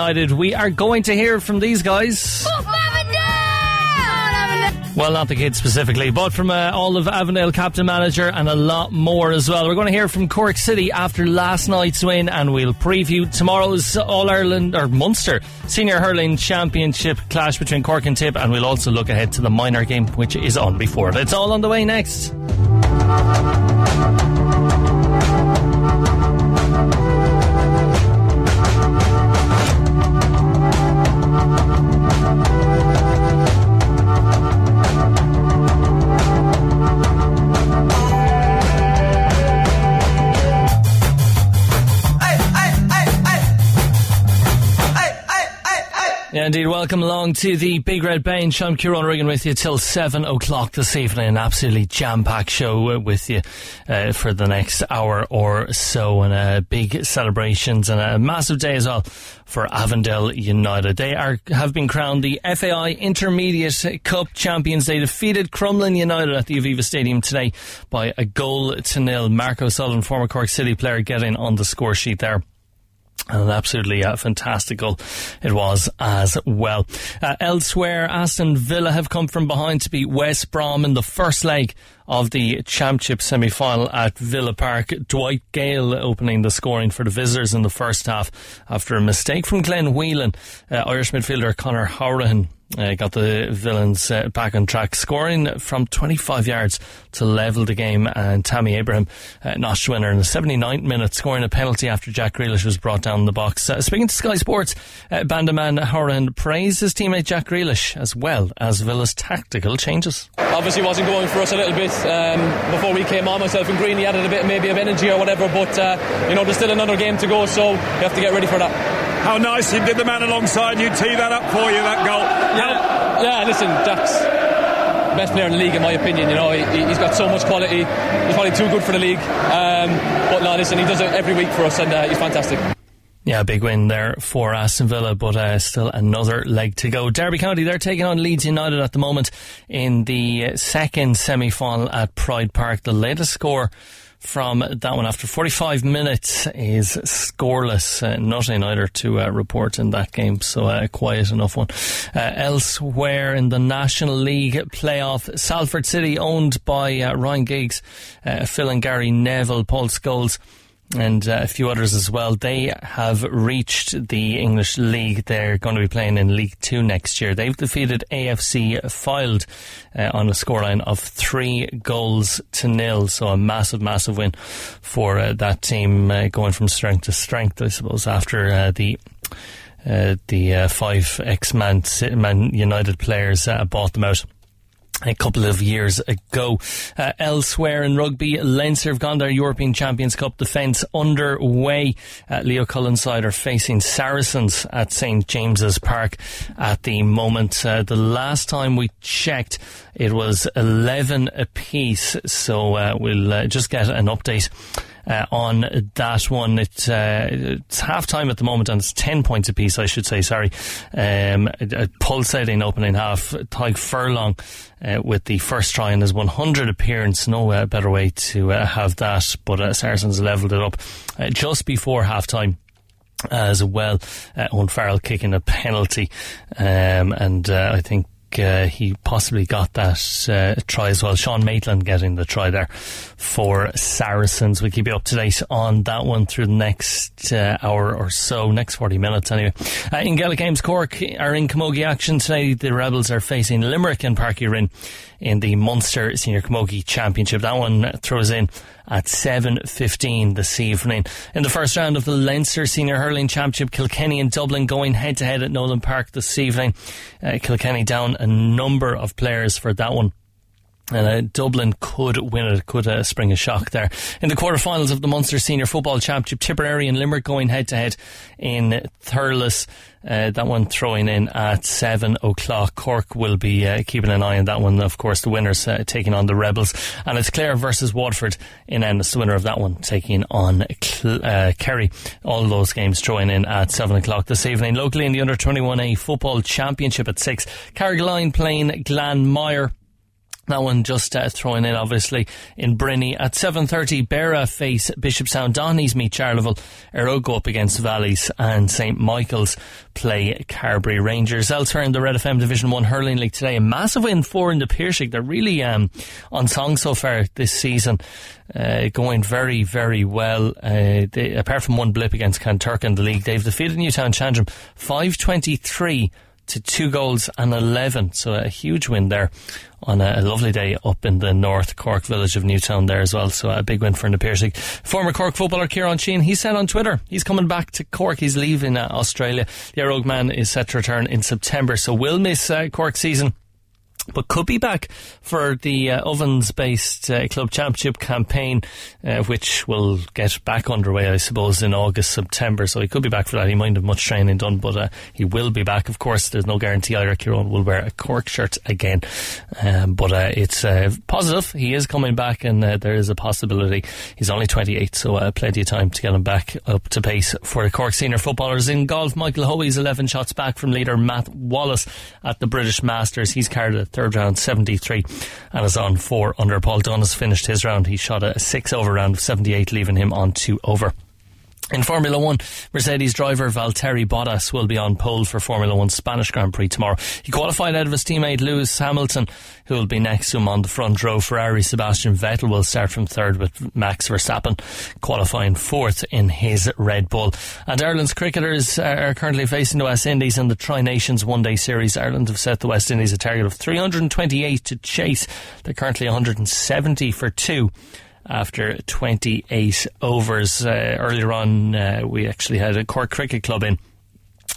We are going to hear from these guys. Well, not the kids specifically, but from uh, all of Avondale captain manager and a lot more as well. We're going to hear from Cork City after last night's win, and we'll preview tomorrow's All Ireland or Munster Senior Hurling Championship clash between Cork and Tip, and we'll also look ahead to the minor game, which is on before it. It's all on the way next. Yeah, indeed. Welcome along to the Big Red Bench. Sean Kieran Riggin with you till 7 o'clock this evening. An absolutely jam-packed show with you uh, for the next hour or so. And uh, big celebrations and a massive day as well for Avondale United. They are have been crowned the FAI Intermediate Cup champions. They defeated Crumlin United at the Aviva Stadium today by a goal to nil. Mark O'Sullivan, former Cork City player, getting on the score sheet there. And absolutely uh, fantastic goal it was as well. Uh, elsewhere, Aston Villa have come from behind to beat West Brom in the first leg of the Championship semi-final at Villa Park. Dwight Gayle opening the scoring for the visitors in the first half after a mistake from Glenn Whelan. Uh, Irish midfielder Conor Hourihane uh, got the villains uh, back on track, scoring from 25 yards to level the game. And Tammy Abraham uh, notched winner in the 79th minute, scoring a penalty after Jack Grealish was brought down in the box. Uh, speaking to Sky Sports, uh, Bandon man Hourihane praised his teammate Jack Grealish as well as Villa's tactical changes. Obviously, wasn't going for us a little bit um, before we came on. Myself and Greeny added a bit maybe of energy or whatever, but uh, you know there's still another game to go, so you have to get ready for that. How nice him did the man alongside you tee that up for you, that goal. Yeah, yeah listen, Jack's best player in the league, in my opinion. You know, he, has got so much quality. He's probably too good for the league. Um, but no, listen, he does it every week for us, and uh, he's fantastic. Yeah, big win there for Aston Villa, but uh, still another leg to go. Derby County, they're taking on Leeds United at the moment in the second semi final at Pride Park. The latest score from that one after 45 minutes is scoreless. Uh, nothing either to uh, report in that game, so uh, quiet enough one. Uh, elsewhere in the National League playoff, Salford City, owned by uh, Ryan Giggs, uh, Phil and Gary Neville, Paul Scholes and uh, a few others as well. They have reached the English League. They're going to be playing in League Two next year. They've defeated AFC Fylde uh, on a scoreline of three goals to nil. So a massive, massive win for uh, that team, uh, going from strength to strength, I suppose, after uh, the. Uh, the five ex-Man Man United players bought them out a couple of years ago. Uh, elsewhere in rugby, Leinster have gone their European Champions Cup defence underway. Uh, Leo Cullen-side are facing Saracens at St James's Park at the moment. Uh, the last time we checked, it was 11 apiece. So uh, we'll uh, just get an update uh, on that one. It's, uh, it's half time at the moment and it's 10 points apiece, I should say, sorry. Um, pulsating opening half. Tadhg Furlong uh, with the first try in his 100 appearance. No uh, better way to uh, have that, but uh, Saracens levelled it up just before half time as well. Uh, Owen Farrell kicking a penalty, um, and uh, I think uh, he possibly got that uh, try as well. Sean Maitland getting the try there for Saracens. We'll keep you up to date on that one through the next uh, hour or so, next 40 minutes anyway. Uh, in Gaelic Games, Cork are in Camogie action today. The Rebels are facing Limerick and Uí Rinn in the Munster Senior Camogie Championship. That one throws in at 7.15 this evening. In the first round of the Leinster Senior Hurling Championship, Kilkenny and Dublin going head to head at Nowlan Park this evening. Uh, Kilkenny down a number of players for that one. And uh, Dublin could win it, could uh, spring a shock there. In the quarterfinals of the Munster Senior Football Championship, Tipperary and Limerick going head to head in Thurles. Uh, that one throwing in at seven o'clock. Cork will be uh, keeping an eye on that one. Of course, the winners uh, taking on the Rebels, and it's Clare versus Waterford in Ennis. The winner of that one taking on Cl- uh, Kerry. All those games throwing in at seven o'clock this evening. Locally in the Under Twenty One A Football Championship at six, Carrigaline playing Glanmire. That one just uh, throwing in, obviously, in Brinny. At 7.30, Berra face Bishopstown. Dohenys meet Charleville. Erroll go up against Valleys. And St. Michael's play Carbery Rangers. Elsewhere in the Red FM Division 1 Hurling League today, a massive win for in the Piarsaigh. They're really um, on song so far this season. Uh, going very, very well. Uh, they, apart from one blip against Kanturk in the league, they've defeated Newtownshandrum 523 to two goals and 11. So a huge win there on a, lovely day up in the North Cork village of Newtown there as well. So a big win for the. Former Cork footballer Kieran Sheehan, he said on Twitter he's coming back to Cork. He's leaving uh, Australia. The Rogue man is set to return in September, so we'll miss uh, Cork season but could be back for the uh, Ovens based uh, club championship campaign, uh, which will get back underway, I suppose, in August, September. So he could be back for that. He might have much training done, but uh, he will be back. Of course, there's no guarantee either Kieran will wear a Cork shirt again. Um, but uh, it's uh, positive. He is coming back, and there is a possibility. He's only 28, so plenty of time to get him back up to pace for the Cork senior footballers. In golf, Michael Hoey's 11 shots back from leader Matt Wallace at the British Masters. He's carried third round 73 and is on four under. Paul Dunne has finished his round. He shot a six over round of 78, leaving him on two over. In Formula One, Mercedes driver Valtteri Bottas will be on pole for Formula One Spanish Grand Prix tomorrow. He qualified out of his teammate Lewis Hamilton, who will be next to him on the front row. Ferrari Sebastian Vettel will start from third with Max Verstappen qualifying fourth in his Red Bull. And Ireland's cricketers are currently facing the West Indies in the Tri Nations One Day Series. Ireland have set the West Indies a target of 328 to chase. They're currently 170 for two after 28 overs. Uh, earlier on, uh, we actually had a Cork Cricket Club in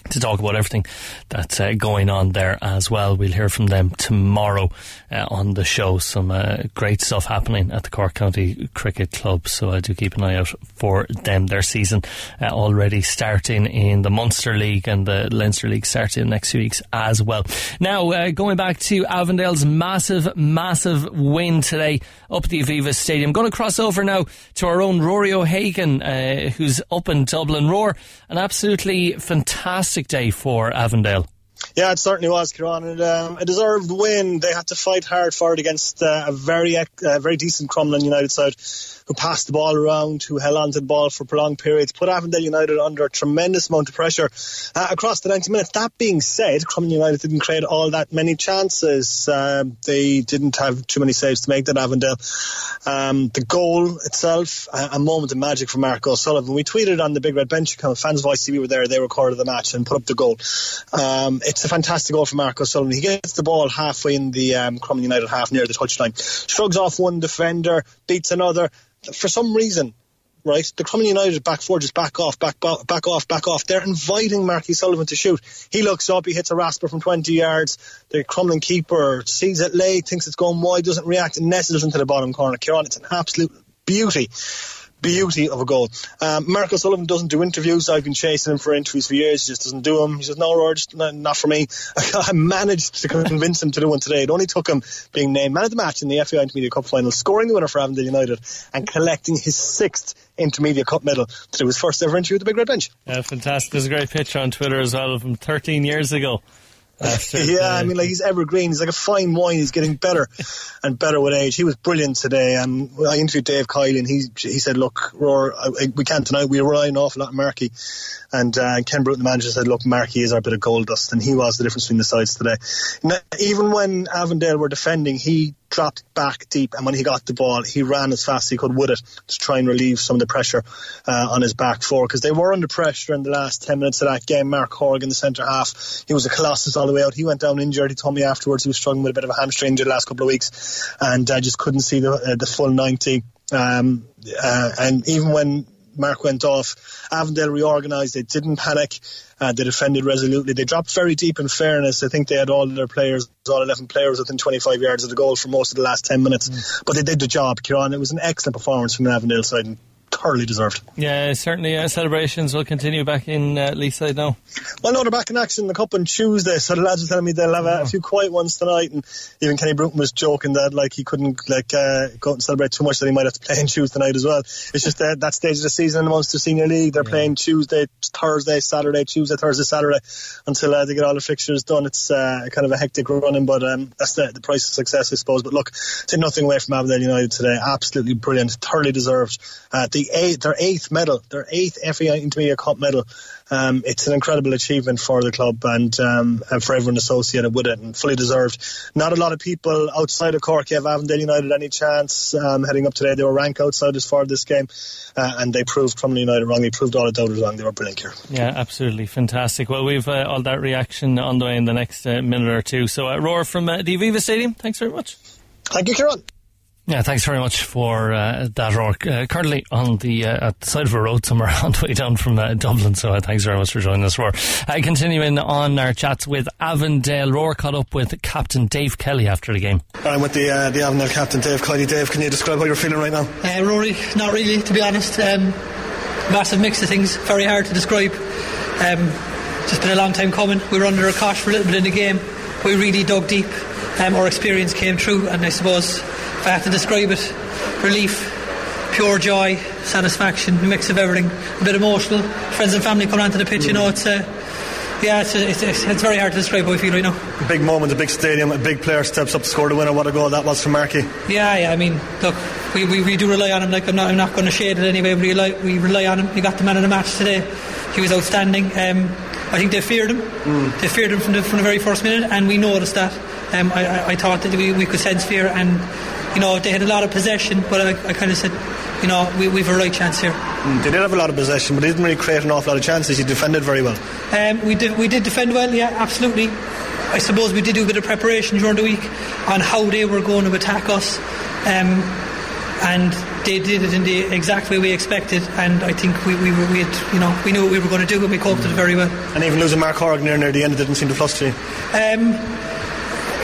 to talk about everything that's uh, going on there as well. We'll hear from them tomorrow uh, on the show. Some uh, great stuff happening at the Cork County Cricket Club, so I do keep an eye out for them. Their season uh, already starting in the Munster League and the Leinster League starting next few weeks as well. Now, uh, going back to Avondale's massive, massive win today up at the Aviva Stadium. Going to cross over now to our own Rory O'Hagan, uh, who's up in Dublin. Roar, an absolutely fantastic day for Avondale. Yeah, it certainly was, Kieran. And, um, a deserved win. They had to fight hard for it against uh, a very, uh, very decent Crumlin United side who passed the ball around, who held on to the ball for prolonged periods, put Avondale United under a tremendous amount of pressure uh, across the 90 minutes. That being said, Crumlin United didn't create all that many chances. Uh, they didn't have too many saves to make that Avondale. Um, the goal itself, a, a, moment of magic for Mark O'Sullivan. We tweeted on the Big Red Bench account, Fans Voice TV were there, they recorded the match and put up the goal. Um, it's a fantastic goal for Mark O'Sullivan. He gets the ball halfway in the um, Crumlin United half near the touchline, shrugs off one defender, beats another, for some reason, right, the Crumlin United back four just back off, back, back off, back off. They're inviting Mark O'Sullivan to shoot. He looks up, he hits a rasper from 20 yards. The Crumlin keeper sees it late, thinks it's going wide, doesn't react, and nestles into the bottom corner. Kieran, it's an absolute beauty beauty of a goal. Um, Mark O'Sullivan doesn't do interviews. I've been chasing him for interviews for years. He just doesn't do them. He says, no, Roger, not, not for me. I managed to convince him to do one today. It only took him being named man of the match in the FA Intermediate Cup final, scoring the winner for Avondale United and collecting his sixth Intermediate Cup medal to do his first ever interview at the Big Red Bench. Yeah, fantastic. There's a great picture on Twitter as well from 13 years ago. yeah, I mean, like he's evergreen. He's like a fine wine. He's getting better and better with age. He was brilliant today. And I interviewed Dave Kelly, and he he said, "Look, Roar, we can't deny we rely an awful lot on Markey." And uh, Ken Bruton, the manager, said, "Look, Markey is our bit of gold dust," and he was the difference between the sides today. Now, even when Avondale were defending, he dropped back deep, and when he got the ball, he ran as fast as he could with it to try and relieve some of the pressure uh, on his back four because they were under pressure in the last ten minutes of that game. Mark Horgan, the centre half, he was a colossus all the way out. He went down injured. He told me afterwards he was struggling with a bit of a hamstring the last couple of weeks, and I just couldn't see the uh, the full ninety. Um, uh, and even when Mark went off. Avondale reorganised. They didn't panic. Uh, they defended resolutely. They dropped very deep in fairness. I think they had all their players, all 11 players within 25 yards of the goal for most of the last 10 minutes. Mm. But they did the job, Kieran. It was an excellent performance from the Avondale side. Thoroughly deserved. Yeah, certainly. Uh, celebrations will continue back in uh, Leeside now. Well, no, they're back in action in the cup on Tuesday, so the lads are telling me they'll have a, a few quiet ones tonight, and even Kenny Bruton was joking that like he couldn't like uh, go out and celebrate too much that he might have to play on Tuesday night as well. It's just uh, that stage of the season in the Munster Senior League. They're playing Tuesday, Thursday, Saturday, Tuesday, Thursday, Saturday until uh, they get all the fixtures done. It's uh, kind of a hectic running, but um, that's the, the price of success, I suppose. But look, take nothing away from Avondale United today. Absolutely brilliant, thoroughly deserved. Uh, the their eighth medal, their eighth FA Intermediate Cup medal. Um, it's an incredible achievement for the club and, um, and for everyone associated with it and fully deserved. Not a lot of people outside of Cork have Avondale United any chance um, heading up today. They were rank outsiders for this game uh, and they proved Crumlin United wrong. They proved all the doubters wrong. They were brilliant here. Yeah, absolutely fantastic. Well, we've uh, all that reaction on the way in the next uh, minute or two. So, uh, Roar from uh, the Aviva Stadium, thanks very much. Thank you, Kieran. Yeah, thanks very much for uh, that, Roar. Uh, currently on the uh, at the side of a road somewhere on the way down from uh, Dublin. So uh, thanks very much for joining us, Roar. Uh, continuing on our chats with Avondale, Roar caught up with Captain Dave Kelly after the game. I'm with the uh, the Avondale captain, Dave Kelly. Dave, can you describe how you're feeling right now? Uh, Rory, not really, to be honest. Um, massive mix of things, very hard to describe. Um, just been a long time coming. We were under a cosh for a little bit in the game. We really dug deep. Um, our experience came through, and I suppose if I have to describe it, relief, pure joy, satisfaction, a mix of everything. A bit emotional. Friends and family coming onto the pitch, you know, it's. Uh, yeah, it's, it's, it's, it's very hard to describe how I feel right now. A big moment, a big stadium, a big player steps up to score the winner. What a goal that was from Markey. Yeah, yeah. I mean, look, we, we, we do rely on him. Like I'm not I'm not going to shade it anyway. We rely we rely on him. He got the man of the match today. He was outstanding. Um, I think they feared him. They feared him from the from the very first minute, and we noticed that. Um, I, I, I thought that we, we could sense fear, and you know they had a lot of possession, but I, I kind of said, you know, we, we've a right chance here. They did have a lot of possession, but they didn't really create an awful lot of chances. You defended very well. Um, we did we did defend well, yeah, absolutely. I suppose we did do a bit of preparation during the week on how they were going to attack us, um, and they did it in the exact way we expected. And I think we, we were we had, you know we knew what we were going to do, and we coped with it very well. And even losing Mark Horgan near, near the end, it didn't seem to fluster you. Um,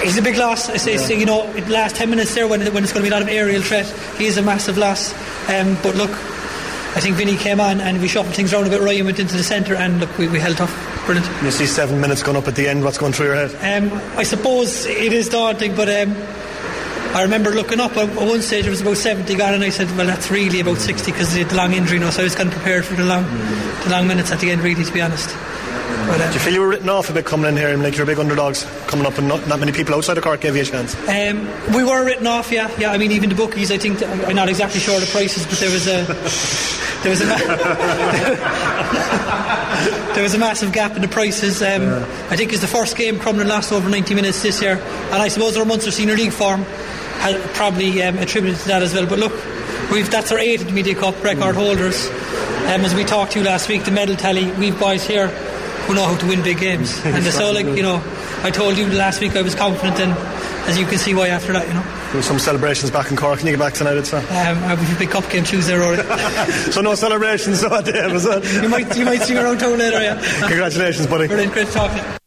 he's a big loss. I say, so, you know, last 10 minutes there when, when it's going to be a lot of aerial threat, he is a massive loss. Um, but look, I think Vinny came on and we shuffled things around a bit. Ryan went into the centre and look, we, we held off. Brilliant. You see seven minutes gone up at the end. What's going through your head? Um, I suppose it is daunting, but um, I remember looking up at one stage it was about 70 gone and I said, well, that's really about 60 because the long injury now, so I was kind of prepared for the long, the long minutes at the end, really, to be honest. Do you feel you were written off a bit coming in here and like you're big underdogs coming up and not, not many people outside of Cork gave you a chance? Um, we were written off, yeah, yeah. I mean, even the bookies. I think I'm not exactly sure of the prices, but there was a there was a ma- there was a massive gap in the prices. Um, I think it's the first game Crumlin lost over 90 minutes this year, and I suppose our Munster Senior League form has probably um, attributed to that as well. But look, we've that's our eighth Media Cup record holders. Um, as we talked to you last week, the medal tally, we've boys here who know how to win big games. and so, like, you know, I told you last week I was confident, and as you can see why after that, you know. There were some celebrations back in Cork. Can you get back tonight? It's, uh, Um, I have a big cup game Tuesday, Rory. so no celebrations, so Dave, is it? you might you might see me around town later, yeah. Congratulations, buddy. Brilliant, great to talk to you.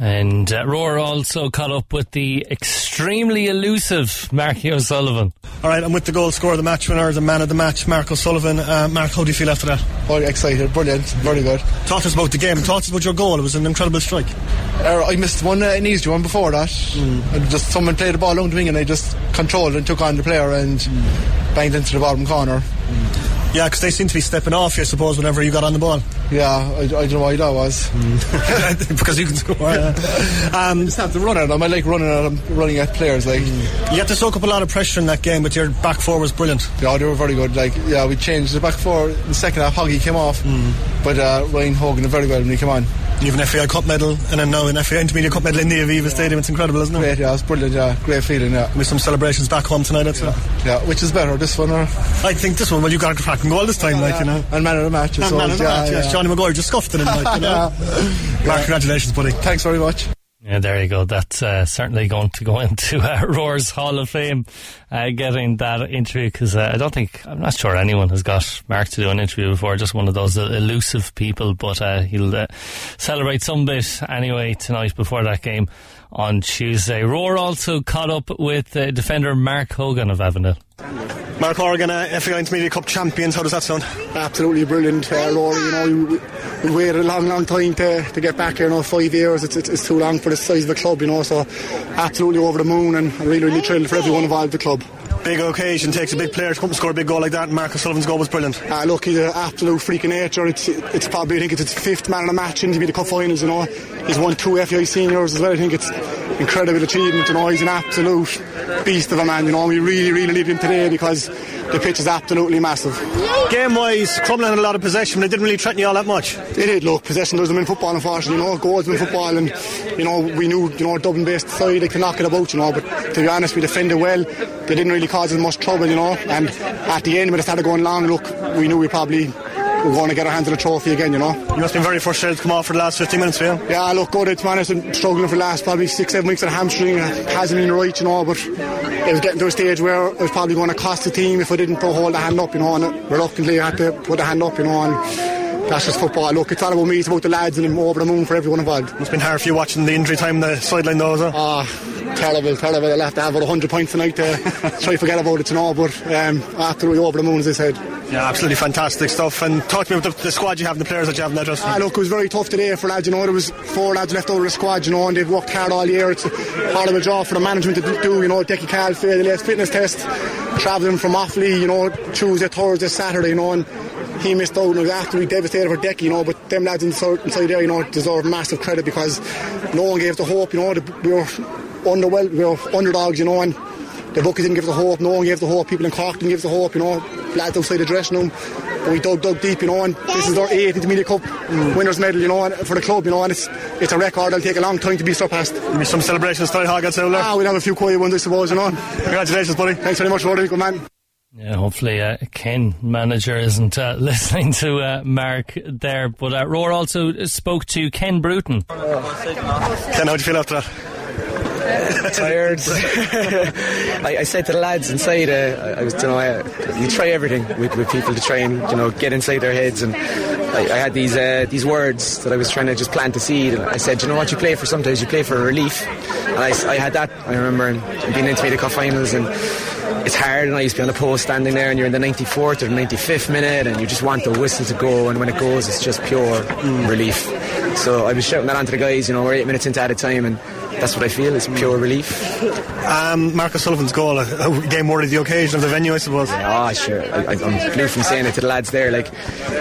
And uh, Roar also caught up with the extremely elusive Marky O'Sullivan. All right, I'm with the goal scorer, the match winner, the man of the match, Mark O'Sullivan. Uh, Mark, how do you feel after that? Oh, excited, brilliant, very good. Talk to us about the game. Talk to us about your goal. It was an incredible strike. Uh, I missed one, uh, an easy one before that. And just someone played the ball down the wing and I just controlled and took on the player and banged into the bottom corner. Yeah, because they seem to be stepping off, I suppose, whenever you got on the ball. Yeah, I, I don't know why that was. because you can score. Yeah. Um, Just have to run at them. I like running at them, running at players. Like, you had to soak up a lot of pressure in that game, but your back four was brilliant. yeah, they were very good. Like, yeah, we changed the back four in the second half. Hoggy came off, but uh, Ryan Hogan did very well when he came on. You have an FAI Cup medal, and then now an FAI Intermediate Cup medal in the Aviva Stadium. It's incredible, isn't it? Great, yeah, it's brilliant. Yeah, great feeling. Yeah, With some celebrations back home tonight, that's it. yeah. Which is better, this one or I think this one, well, you got a cracking goal this time, like, you know. and man of the match? And so man of the yeah, match, yes. yeah. Johnny Maguire just scuffed it in, like, you know. Mark, congratulations, buddy. Thanks very much. Yeah, there you go. That's uh, certainly going to go into uh, Roar's Hall of Fame, uh, getting that interview because uh, I don't think I'm not sure anyone has got Mark to do an interview before. Just one of those elusive people, but uh, he'll uh, celebrate some bit anyway tonight before that game on Tuesday. Roar also caught up with uh, defender Mark Horgan of Avondale. Mark Horgan, uh, FA Intermediate Cup champions, how does that sound? Absolutely brilliant, uh, Rory. You know, we, waited a long, long time to, to get back here. You know, five years. It's, it's, it's too long for the size of the club. You know, so absolutely over the moon and really, really thrilled for everyone involved in the club. Big occasion takes a big player to come and score a big goal like that. And Mark O'Sullivan's goal was brilliant. Uh, look, he's an absolute freak of nature. It's, it's probably I think it's his fifth man in the match into the cup finals. You know, he's won two FAI seniors as well. I think it's incredible achievement. You know, he's an absolute beast of a man. You know, we really, really need him today because the pitch is absolutely massive. Game wise, Crumlin had a lot of possession, but they didn't really threaten you all that much. It did, look, possession doesn't mean football, unfortunately, you know, goals mean football, and, you know, we knew, you know, Dublin based side, they can knock it about, you know, but to be honest, we defended well, they didn't really cause us much trouble, you know, and at the end, when it started going long, look, we knew we probably we're going to get our hands on the trophy again, you know. You must have been very frustrated to come off for the last 15 minutes, Phil. Yeah, look, good. It's honest, I'm struggling for the last probably six, seven weeks the hamstring. It hasn't been right, you know, but it was getting to a stage where it was probably going to cost the team if I didn't put hold the hand up, you know, and reluctantly I had to put the hand up, you know, and that's just football. Look, it's all about me, it's about the lads and I'm over the moon for everyone involved. It's been hard for you watching the injury time the sideline though, so. Ah, terrible, terrible. To have about 100 points tonight to try to forget about it, know, but um, absolutely over the moon, as I said. Yeah, absolutely fantastic stuff. And talk to me about the, the squad you have and the players that you have now, Justin. Ah, look, it was very tough today for lads, you know, there was four lads left over the squad, you know, and they've worked hard all year. It's a horrible job for the management to do, you know, Decky Cal failed the last fitness test, travelling from Offaly, you know, Tuesday, Thursday, Saturday, you know, and he missed out and it was absolutely devastated for Decky, you know, but them lads inside, inside there, you know, deserve massive credit because no one gave the hope, you know, the, we were underwell, we were underdogs, you know, and the bookies didn't give the hope, no one gave the hope, people in Cork didn't give the hope, you know, lads outside the dressing room. But we dug, dug deep, you know, and this is our eighth Intermediate Cup mm. winners' medal, you know, and for the club, you know, and it's it's a record that'll take a long time to be surpassed. Maybe some celebrations style Hoggett out there. Ah, we'll have a few quiet ones, I suppose, you know. Congratulations, buddy. Thanks very much, Roddy. Good man. Yeah, hopefully uh, Ken, manager, isn't uh, listening to uh, Mark there. But uh, Roar also spoke to Ken Bruton. Ken, how do you feel after that? tired. I, I, said to the lads inside, uh, I was, you know, I, you try everything with, with, people to try and you know get inside their heads, and I, I had these uh, these words that I was trying to just plant a seed. And I said, you know what, you play for sometimes you play for relief, and I, I had that. I remember being into the cup finals and it's hard and I used to be on the post standing there and you're in the 94th or the 95th minute and you just want the whistle to go and when it goes it's just pure mm. relief so I was shouting that onto the guys you know we're eight minutes into added time and that's what I feel is pure relief. Um, Mark O'Sullivan's goal, a game worthy of the occasion of the venue, I suppose. Ah, oh, sure. I, am blue from saying it to the lads there. Like,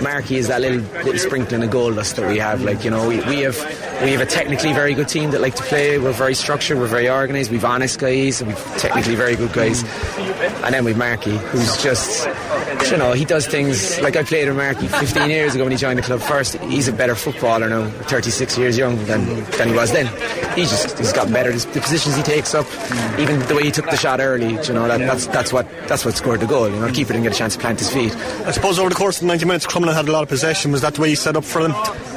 Marky is that little little sprinkling of gold dust that we have. Like, you know, we, we have we have a technically very good team that like to play. We're very structured. We're very organised. We've honest guys. We've technically very good guys. And then we've Marky, who's just you know, he does things like I played with Marky 15 years ago when he joined the club first. He's a better footballer now, 36 years young than, than he was then. He's just he's gotten better. The positions he takes up, even the way he took the shot early, you know, that, that's that's what that's what scored the goal. You know, the keeper didn't get a chance to plant his feet. I suppose over the course of the 90 minutes, Crumlin had a lot of possession. Was that the way he set up for them?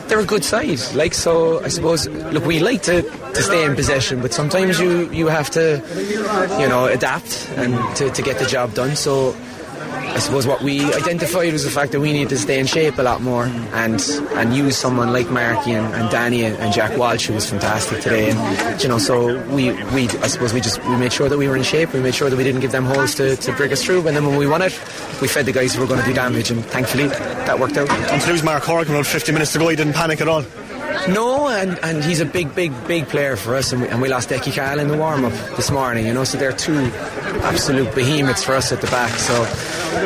They're a good side, like so. I suppose. Look, we like to, to stay in possession, but sometimes you you have to, you know, adapt and to, to get the job done. So I suppose what we identified was the fact that we need to stay in shape a lot more and and use someone like Marky and, and Danny and, Jack Walsh who was fantastic today. And you know so we, we I suppose we just we made sure that we were in shape. We made sure that we didn't give them holes to, to break us through. And then when we won it we fed the guys who were going to do damage. And thankfully that worked out. And to lose Mark Horgan about 50 minutes to go. He didn't panic at all. No, and, and he's a big, big, big player for us, and we, and we lost Decky Cal in the warm up this morning, you know, so they're two absolute behemoths for us at the back. So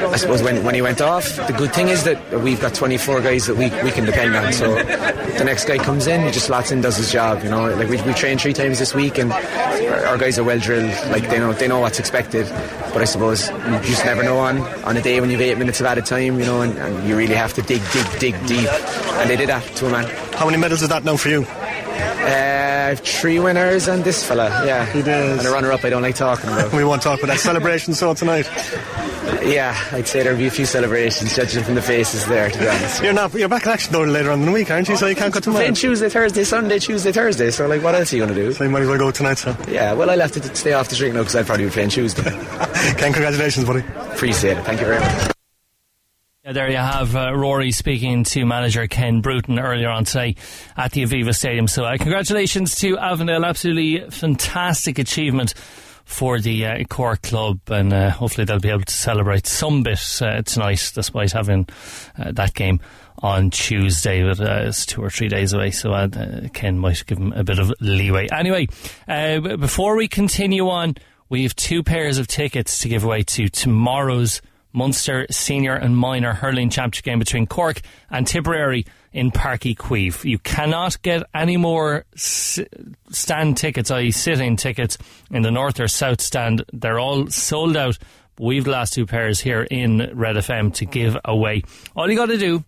I suppose when, when he went off, the good thing is that we've got 24 guys that we, we can depend on. So the next guy comes in, he just slots in, does his job, you know. Like we, we train three times this week, and our, our guys are well drilled, like they know, they know what's expected. But I suppose you just never know on, on a day when you've eight minutes of added time, you know, and, and you really have to dig, dig, dig deep. And they did that to a man. How many medals is that now for you? Uh, three winners and this fella, yeah. He does. And a runner up I don't like talking about. we won't talk about that. Celebration so tonight? Yeah, I'd say there'll be a few celebrations, judging from the faces there, to be honest. You're not, you're back in action though later on in the week, aren't you? So you can't go tomorrow. Playing Tuesday, Thursday, Sunday, Tuesday, Thursday, so like what else are you going to do? So you might as well go tonight, so. Yeah, well I'll have to stay off the street now because I'd probably be playing Tuesday. Ken, congratulations, buddy. Appreciate it. Thank you very much. Yeah, there you have uh, Rory speaking to manager Ken Bruton earlier on today at the Aviva Stadium. So, uh, congratulations to Avondale. Absolutely fantastic achievement for the uh, club, and uh, hopefully they'll be able to celebrate some bit uh, tonight, despite having uh, that game on Tuesday, but uh, it's two or three days away, so uh, Ken might give him a bit of leeway. Anyway, uh, before we continue on, we have two pairs of tickets to give away to tomorrow's Munster Senior and Minor Hurling Championship game between Cork and Tipperary in Páirc Uí Chaoimh. You cannot get any more stand tickets, i.e., sitting tickets, in the north or south stand. They're all sold out. We've the last two pairs here in Red FM to give away. All you got to do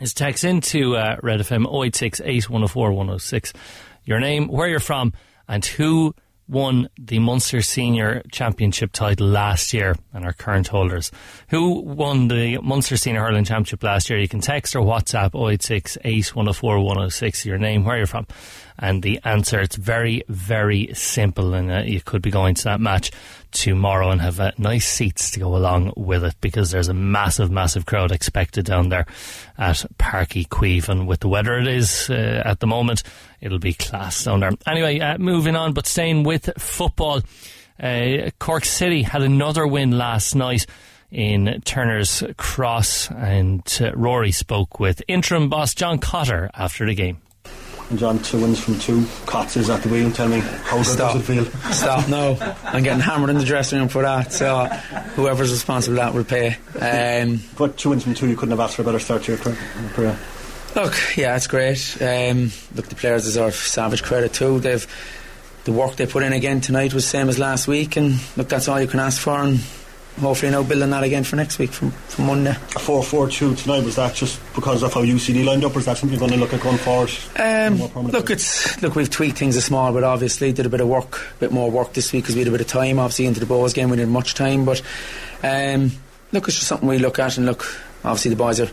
is text into uh, Red FM 086 8104 106 your name, where you're from, and who won the Munster Senior Championship title last year and our current holders. Who won the Munster Senior Hurling Championship last year? You can text or WhatsApp 086 8104 106 your name, where you're from. And the answer, it's very, very simple. And uh, you could be going to that match tomorrow and have uh, nice seats to go along with it because there's a massive, massive crowd expected down there at Páirc Uí Chaoimh. And with the weather it is uh, at the moment, it'll be class down there. Anyway, uh, moving on, but staying with football, uh, Cork City had another win last night in Turner's Cross, and uh, Rory spoke with interim boss John Cotter after the game. And John, two wins from two Coxes at the wheel. Tell me, how Stop. does it feel? Stop, no. I'm getting hammered in the dressing room for that, so whoever's responsible for that will pay. Um, but two wins from two, you couldn't have asked for a better start to your career. Look, yeah, it's great. Um, look, the players deserve savage credit too. They've the work they put in again tonight was same as last week, and look, that's all you can ask for. And hopefully, now building that again for next week from, from Monday. A 4 4 2 tonight, was that just because of how UCD lined up, or is that something you're going to look at going forward? Um, look, it's look, we've tweaked things a small bit, obviously. Did a bit of work, a bit more work this week because we had a bit of time, obviously, into the Bohs game. We didn't much time, but um, look, it's just something we look at, and look, obviously, the boys are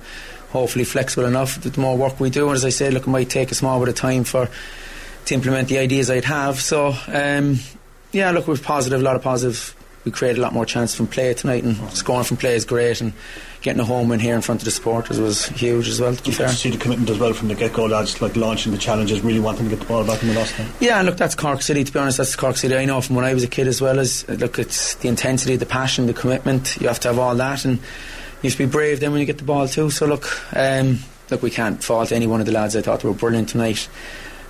hopefully flexible enough. The more work we do, and as I said, look, it might take a small bit of time for to implement the ideas I'd have. So, um, yeah, look, we're positive, a lot of positive. We created a lot more chance from play tonight, and scoring from play is great. And getting a home win here in front of the supporters was huge as well. To be you fair, see the commitment as well from the get go, lads, like launching the challenges, really wanting to get the ball back in the last time. Yeah, and look, that's Cork City. To be honest, that's Cork City. I know from when I was a kid as well as look, it's the intensity, the passion, the commitment. You have to have all that, and you have to be brave then when you get the ball too. So look, um, look, we can't fault any one of the lads. I thought they were brilliant tonight.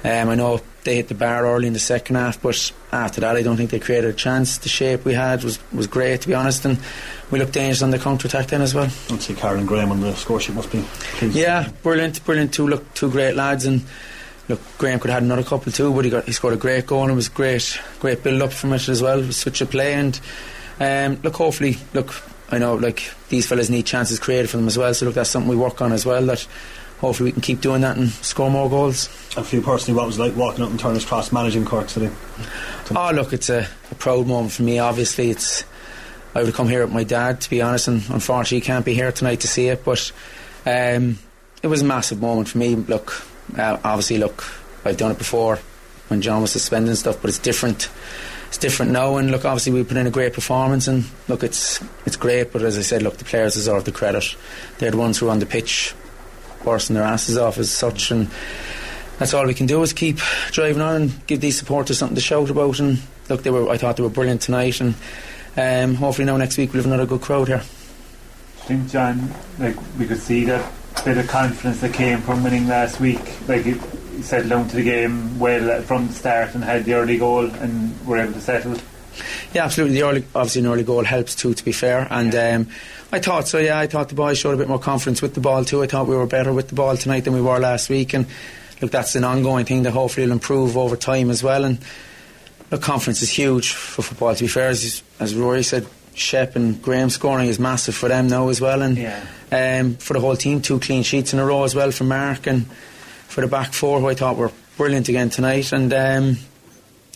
Um, I know they hit the bar early in the second half, but after that, I don't think they created a chance. The shape we had was, was great, to be honest, and we looked dangerous on the counter attack then as well. I'd say Karen Graham on the score sheet must be pleased. Yeah, brilliant, brilliant. Two look, two great lads, and look, Graham could have had another couple too, but he got he scored a great goal and it was great, great build up from it as well. It was such a play, and um, look, hopefully, look, I know like these fellas need chances created for them as well. So look, that's something we work on as well. That hopefully we can keep doing that and score more goals. And for you personally, what was it like walking up and Turner's Cross managing Cork City? Oh, look, it's a, a proud moment for me. Obviously, it's I would have come here with my dad, to be honest, and unfortunately, he can't be here tonight to see it. But um, it was a massive moment for me. Look, uh, obviously, look, I've done it before when John was suspended and stuff, but it's different. It's different now, and look, obviously, we put in a great performance, and look, it's it's great. But as I said, look, the players deserve the credit. They're the ones who are on the pitch, bursting their asses off as such, and that's all we can do is keep driving on and give these supporters something to shout about. And look, they were I thought they were brilliant tonight, and um, hopefully now next week we'll have another good crowd here. I think John, like we could see that bit of confidence that came from winning last week. Like you settled down to the game well from the start and had the early goal and were able to settle. Yeah, absolutely. The early, obviously, an early goal helps too. To be fair, and um, I thought so. Yeah, I thought the boys showed a bit more confidence with the ball too. I thought we were better with the ball tonight than we were last week, and look, that's an ongoing thing that hopefully will improve over time as well. And look, confidence is huge for football. To be fair, as, as Rory said, Shep and Graham scoring is massive for them now as well, and Yeah. um, for the whole team, two clean sheets in a row as well for Mark and for the back four, who I thought were brilliant again tonight. And um,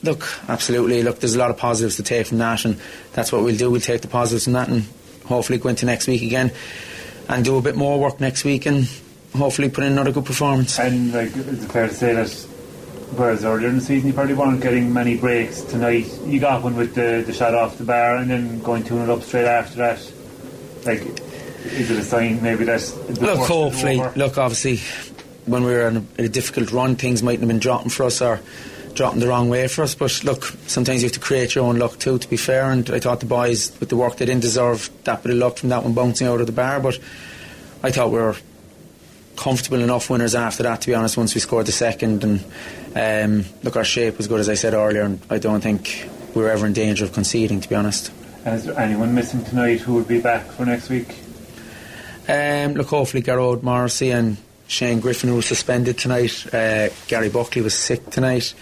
look, absolutely, look, there's a lot of positives to take from that, and that's what we'll do. We'll take the positives from that, and hopefully go into next week again and do a bit more work next week, and hopefully put in another good performance. And like it's fair to say that whereas earlier in the season you probably weren't getting many breaks tonight. You got one with the, the shot off the bar and then going two it up straight after that. Like is it a sign maybe that the Look, hopefully, look, obviously, when we were in a, in a difficult run, things mightn't have been dropping for us or dropping the wrong way for us. But look, sometimes you have to create your own luck too. To be fair, and I thought the boys with the work they didn't deserve that bit of luck from that one bouncing out of the bar, but I thought we were comfortable enough winners after that. To be honest, once we scored the second, and um, look, our shape was good as I said earlier, and I don't think we were ever in danger of conceding. To be honest. And is there anyone missing tonight who would be back for next week? Um, look, hopefully Gearóid Morrissey and Shane Griffin, who was suspended tonight. Uh, Gary Buckley was sick tonight.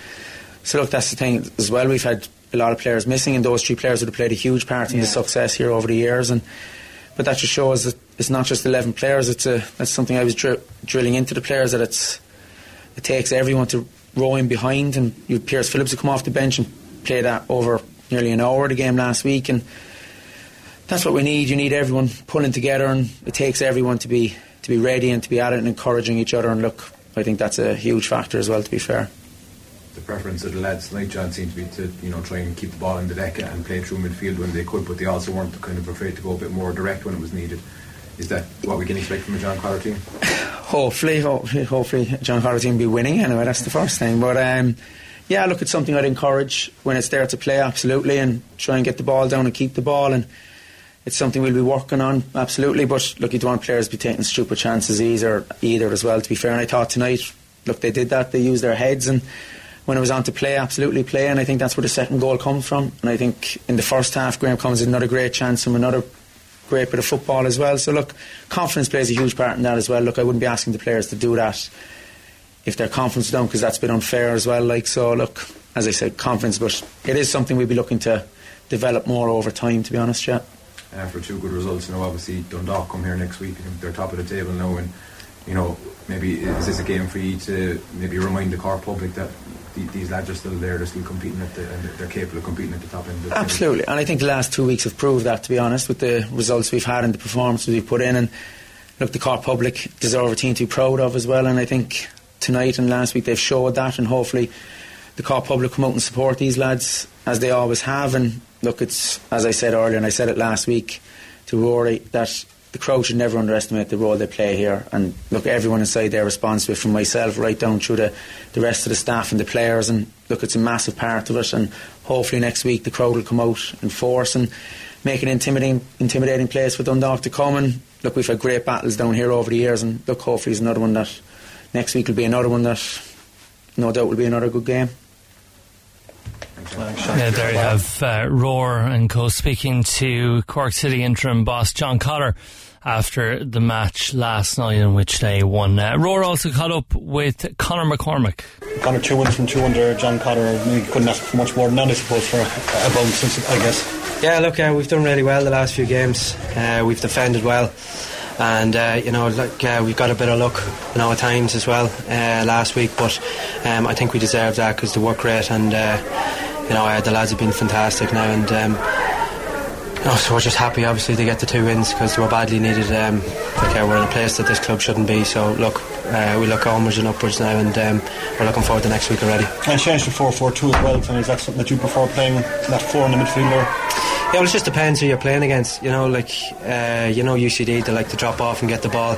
So look, that's the thing as well. We've had a lot of players missing, and those three players would have played a huge part in Yeah. the success here over the years. And but that just shows that it's not just eleven players. It's a that's something I was dri- drilling into the players that it's it takes everyone to row in behind. And you Pierce Phillips to come off the bench and play that over nearly an hour of the game last week, and that's what we need. You need everyone pulling together, and it takes everyone to be to be ready and to be at it and encouraging each other. And look, I think that's a huge factor as well. To be fair. the preference of the lads tonight, John, seemed to be to you know try and keep the ball in the deck and play through midfield when they could, but they also weren't kind of afraid to go a bit more direct when it was needed. Is that what we can expect from a John Cotter team? Hopefully, hopefully, hopefully John Cotter's team will be winning anyway. That's the first thing. But um, yeah, look, it's something I'd encourage when it's there to play, absolutely, and try and get the ball down and keep the ball. And it's something we'll be working on, absolutely. But look, you don't want players to be taking stupid chances either, either as well. To be fair, and I thought tonight, look, they did that. They used their heads and. When it was on to play, absolutely play, and I think that's where the second goal comes from. And I think in the first half, Graham Cummins had another great chance from another great bit of football as well. So look, confidence plays a huge part in that as well. Look, I wouldn't be asking the players to do that if their confidence down because that's been unfair as well. Like so, look, as I said, confidence, but it is something we'd be looking to develop more over time. To be honest, yeah. After two good results, you know, obviously Dundalk come here next week. They're top of the table now, and you know, maybe is this a game for you to maybe remind the Cork public that these lads are still there, they're still competing at the, they're capable of competing at the top end. Of the? Absolutely, and I think the last two weeks have proved that. To be honest, with the results we've had and the performances we've put in, and look, the Cork public deserve a team to be proud of as well. And I think tonight and last week they've showed that, and hopefully the Cork public come out and support these lads as they always have. And look, it's as I said earlier, and I said it last week to Rory that. The crowd should never underestimate the role they play here. And look, everyone inside there responsible, from myself right down through the, the rest of the staff and the players. And look, it's a massive part of it. And hopefully next week the crowd will come out in force and make an intimidating, intimidating place for Dundalk to come. And look, we've had great battles down here over the years. And look, hopefully it's another one that next week will be another one that no doubt will be another good game. Yeah, there you have uh, Roar and co speaking to Cork City interim boss John Cotter after the match last night in which they won. Uh, Roar also caught up with Conor McCormack. Connor two wins from two under John Cotter. You couldn't ask for much more than that, I suppose, for a, a bounce, I guess. Yeah, look, uh, we've done really well the last few games. Uh, we've defended well, and uh, you know, like uh, we've got a bit of luck, you know, at times as well uh, last week. But um, I think we deserve that because the work rate and uh, you know uh, the lads have been fantastic now, and um, you know, so we're just happy, obviously, to get the two wins because we're badly needed. Um, like, uh, we're in a place that this club shouldn't be. So look, uh, we look onwards and upwards now, and um, we're looking forward to next week already. And changed to 4 4 2 as well. So is that something that you prefer playing that four in the midfield there? Yeah, well, it just depends who you're playing against. You know, like uh, you know, UCD they like to drop off and get the ball.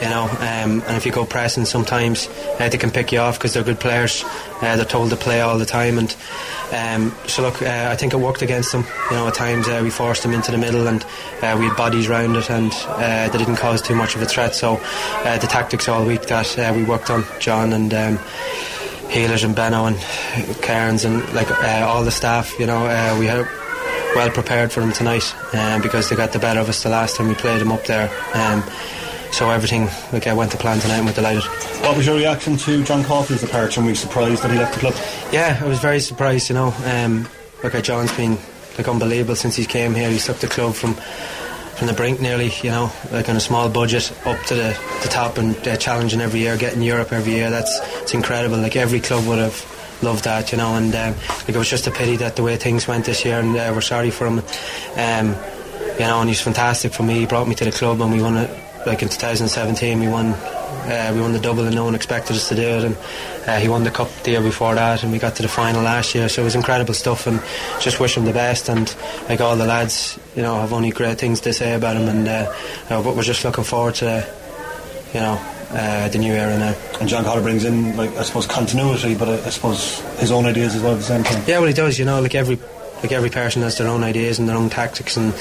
You know, um, and if you go pressing, sometimes uh, they can pick you off because they're good players. Uh, they're told to play all the time, and um, so look, uh, I think it worked against them. You know, at times uh, we forced them into the middle, and uh, we had bodies round it, and uh, they didn't cause too much of a threat. So uh, the tactics all week that uh, we worked on, John and. Um, Healers and Benno and Cairns and like all the staff, you know, we have well prepared for them tonight um, because they got the better of us the last time we played them up there. Um, so everything like, uh, went to plan tonight and we're delighted. What was your reaction to John Caulfield's departure? Were you surprised that he left the club? Yeah, I was very surprised, you know. Um, uh, John's been like unbelievable since he came here. He's took the club from from the brink nearly, you know, like on a small budget up to the, the top and uh, challenging every year, getting Europe every year. That's it's incredible. Like every club would have loved that, you know. And um, like it was just a pity that the way things went this year, and uh, we're sorry for him. Um, you know, and he's fantastic for me. He brought me to the club, and we won it. Like in 2017, we won. Uh, we won the double, and no one expected us to do it. And uh, he won the cup the year before that, and we got to the final last year. So it was incredible stuff, and just wish him the best. And like all the lads, you know, have only great things to say about him. And uh, uh, but we're just looking forward to, you know, uh, the new era now. And John Cotter brings in, like I suppose, continuity, but I, I suppose his own ideas as well at the same time. Yeah, well, he does. You know, like every like every person has their own ideas and their own tactics and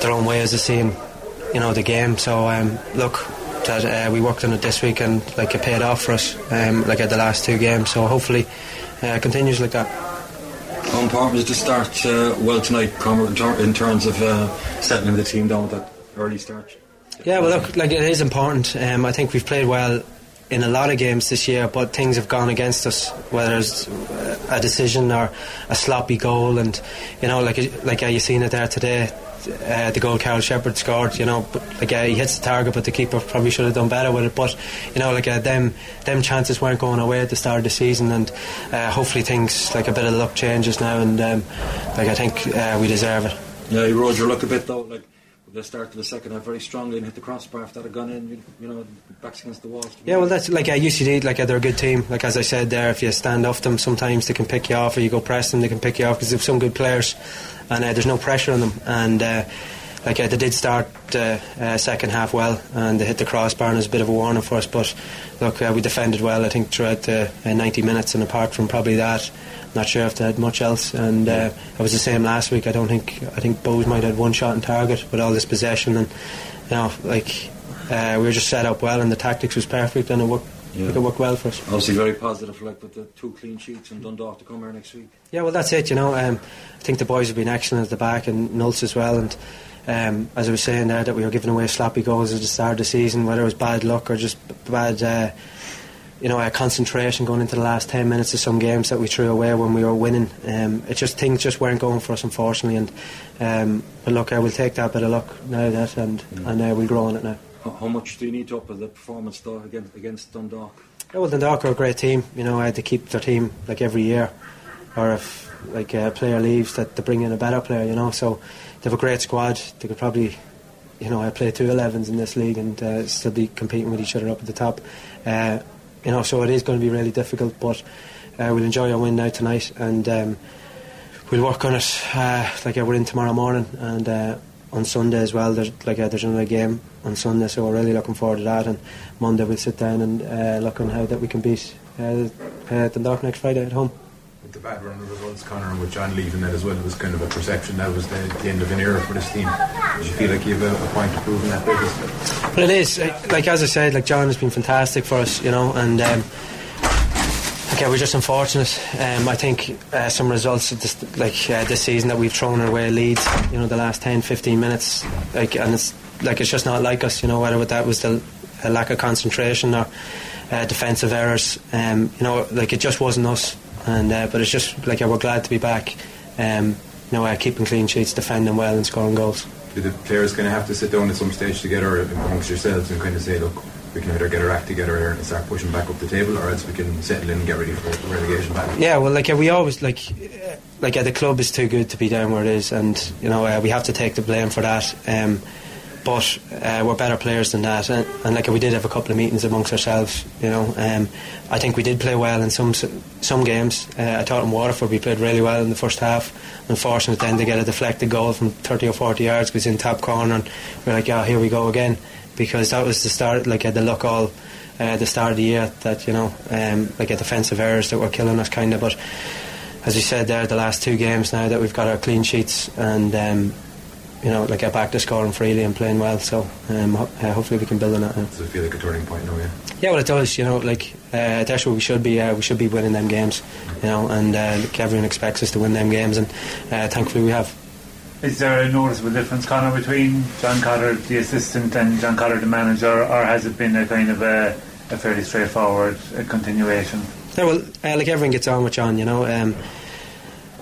their own ways of seeing, you know, the game. So um, look, that uh, we worked on it this week and like it paid off for us, um, like at the last two games. So hopefully, uh, it continues like that. How important is to start uh, well tonight, in terms of uh, settling the team down with that early start? Yeah, well, look, like it is important. Um, I think we've played well in a lot of games this year, but things have gone against us, whether it's a decision or a sloppy goal, and you know, like like uh, you seen it there today. Uh, the goal Karl Sheppard scored, you know, but like uh, he hits the target, but the keeper probably should have done better with it. But you know, like uh, them them chances weren't going away at the start of the season, and uh, hopefully things like a bit of luck changes now, and um, like I think uh, we deserve it. Yeah, you rode your luck a bit though. Like the start of the second half very strongly and hit the crossbar. If that had gone in, you, you know, backs against the wall. Yeah, well, that's like uh, UCD. Like uh, they're a good team. Like as I said there, if you stand off them, sometimes they can pick you off, or you go press them, they can pick you off because they've some good players, and uh, there's no pressure on them. And uh, like uh, they did start the uh, second half well, and they hit the crossbar, and it was a bit of a warning for us. But look, uh, we defended well. I think throughout the uh, 90 minutes, and apart from probably that. Not sure if they had much else, and uh, it was the same last week. I don't think I think Bohs might have had one shot on target with all this possession, and you know, like uh, we were just set up well, and the tactics was perfect, and it worked. Yeah. It worked well for us. Obviously, very positive, like with the two clean sheets and Dundalk to come here next week. Yeah, well, that's it. You know, um, I think the boys have been excellent at the back, and Nults as well. And um, as I was saying there, that we were giving away sloppy goals at the start of the season, whether it was bad luck or just bad. Uh, you know, uh, concentration going into the last 10 minutes of some games that we threw away when we were winning. Um, it just things just weren't going for us, unfortunately. And um, but look, I will take that bit of luck now that, and and uh, we'll grow on it now. How, much do you need to up with the performance though against, against Dundalk? Yeah, well, Dundalk are a great team. You know, I had to keep their team like every year, or if like a player leaves, that they bring in a better player. You know, so they have a great squad. They could probably, you know, play two 11s in this league and uh, still be competing with each other up at the top. Uh, you know, so it is going to be really difficult, but uh, we'll enjoy our win now tonight, and um, we'll work on it. Uh, like we're in tomorrow morning, and uh, on Sunday as well. There's like there's another game on Sunday, so we're really looking forward to that. And Monday we'll sit down and uh, look on how that we can beat uh, Dundalk next Friday at home. The bad run of results, Conor, and with John leaving that as well, it was kind of a perception that was the, the end of an era for this team. Did you feel like you have a, a point to prove in that basis? But it is like as I said, like John has been fantastic for us, you know, and. Um, Okay, we're just unfortunate. Um, I think uh, some results this, like uh, this season that we've thrown our way leads, you know, the last 10, 15 minutes, like, and it's like it's just not like us, you know, whether that was the lack of concentration or uh, defensive errors, um, you know, like it just wasn't us. And uh, but it's just like yeah, we're glad to be back. Um, you know, uh, keeping clean sheets, defending well, and scoring goals. Do the players kind of have to sit down at some stage together amongst yourselves and kind of say, look, we can either get our act together here and start pushing back up the table, or else we can settle in and get ready for the relegation battle. Yeah, well, like uh, we always like, uh, like uh, the club is too good to be down where it is, and you know uh, we have to take the blame for that. Um, but uh, we're better players than that, and, and like we did have a couple of meetings amongst ourselves. You know, um, I think we did play well in some some games. Uh, I thought in Waterford we played really well in the first half. Unfortunate then to get a deflected goal from 30 or 40 yards because in top corner, and we're like, yeah, here we go again, because that was the start. Like uh, the luck all. Uh, the start of the year that you know um, like a defensive errors that were killing us kind of but as we said there the last two games now that we've got our clean sheets and um, you know, like get back to scoring freely and playing well. So um, ho- uh, hopefully we can build on that. Now. Does it feel like a turning point now? Yeah. Yeah, well, it does. You know, like uh, that's where we should be. Uh, we should be winning them games. You know, and uh, like everyone expects us to win them games, and uh, thankfully we have. Is there a noticeable difference, Conor, between John Cotter, the assistant, and John Cotter, the manager, or has it been a kind of a, a fairly straightforward uh, continuation? Yeah, well, uh, like everyone gets on with John. You know. Um,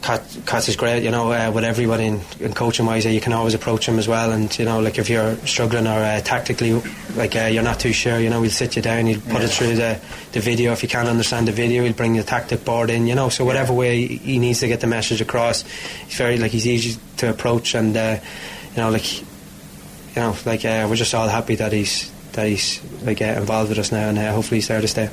Cats is great, you know, uh, with everybody in, in coaching wise, uh, you can always approach him as well. And you know, like if you're struggling or uh, tactically, like uh, you're not too sure, you know, he'll sit you down, he'll put Yeah. it through the, the video. If you can't understand the video, he'll bring the tactic board in, you know. So whatever way he needs to get the message across, he's very like he's easy to approach, and uh, you know, like you know, like uh, we're just all happy that he's that he's like uh, involved with us now, and uh, hopefully he's there to stay.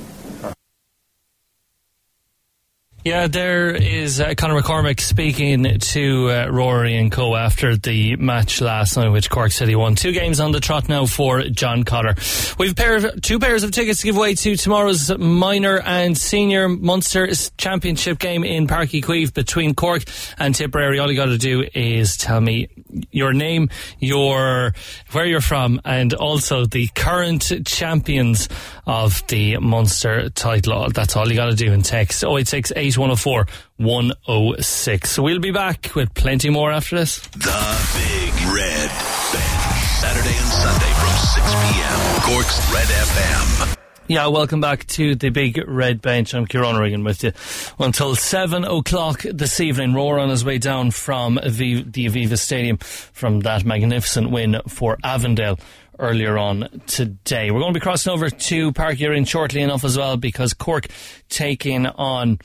Yeah, there is uh, Conor McCormack speaking to uh, Rory and Co after the match last night, which Cork City won. Two games on the trot now for John Cotter. We've pair of, two pairs of tickets to give away to tomorrow's minor and senior Munster Championship game in Uí Chaoimh between Cork and Tipperary. All you got to do is tell me your name, your where you're from, and also the current champions of the Munster title. That's all you got to do in text 086 8104 106. So we'll be back with plenty more after this. The Big Red Bench. Saturday and Sunday from 6 p.m. Cork's Red FM. Yeah, welcome back to the big red bench. I'm Kieran Regan with you until seven o'clock this evening. Rory on his way down from Aviv, the Aviva Stadium from that magnificent win for Avondale earlier on today. We're going to be crossing over to Páirc Uí Rinn shortly enough as well because Cork taking on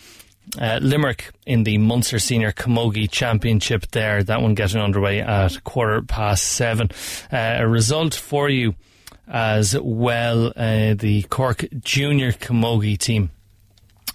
uh, Limerick in the Munster Senior Camogie Championship there. That one getting underway at quarter past seven. Uh, a result for you as well. Uh, the Cork Junior Camogie team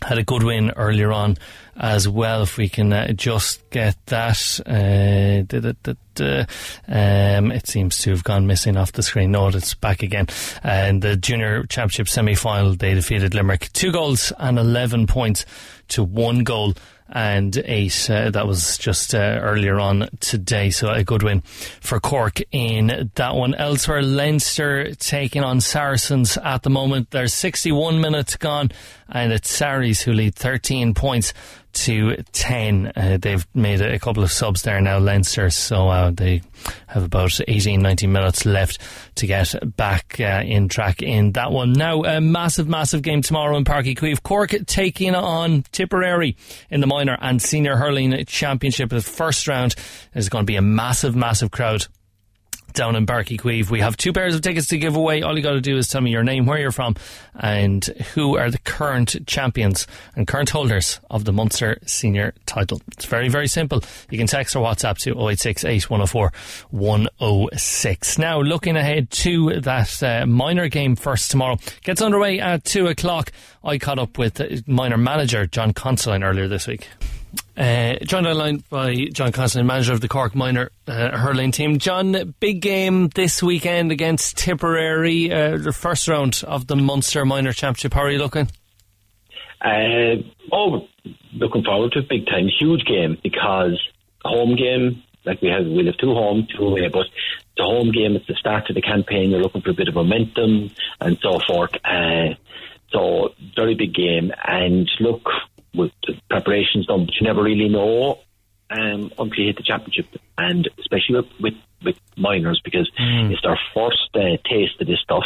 had a good win earlier on as well. If we can uh, just get that, uh, da, da, da, um, it seems to have gone missing off the screen. No, it's back again. And the junior championship semi final, they defeated Limerick two goals and 11 points to one goal and eight. Uh, that was just uh, earlier on today, so a good win for Cork in that one. Elsewhere, Leinster taking on Saracens at the moment. There's 61 minutes gone, and it's Sarries who lead 13 points to 10. Uh, they've made a, couple of subs there now, Leinster, so uh, they have about 18, 19 minutes left to get back uh, in track in that one. Now, a massive, massive game tomorrow in Páirc Uí Chaoimh. Cork taking on Tipperary in the minor and senior hurling championship. The first round is going to be a massive, massive crowd down in Uí We have two pairs of tickets to give away. All you got to do is tell me your name, where you're from, and who are the current champions and current holders of the Munster Senior title. It's very, very simple. You can text or WhatsApp to 086 106. Now, looking ahead to that uh, minor game first tomorrow. Gets underway at 2 o'clock. I caught up with minor manager John Considine earlier this week. Uh, joined on line by John Considine, manager of the Cork Minor uh, hurling team. John, big game this weekend against Tipperary, uh, the first round of the Munster Minor Championship. How are you looking? Uh, oh, looking forward to a big time, huge game because home game. Like we have, we'll have two home, two away, but the home game is the start of the campaign. You're looking for a bit of momentum and so forth. Uh, so very big game, and look, with preparations done, but you never really know um, until you hit the championship, and especially with with, with minors because mm. it's their first uh, taste of this stuff,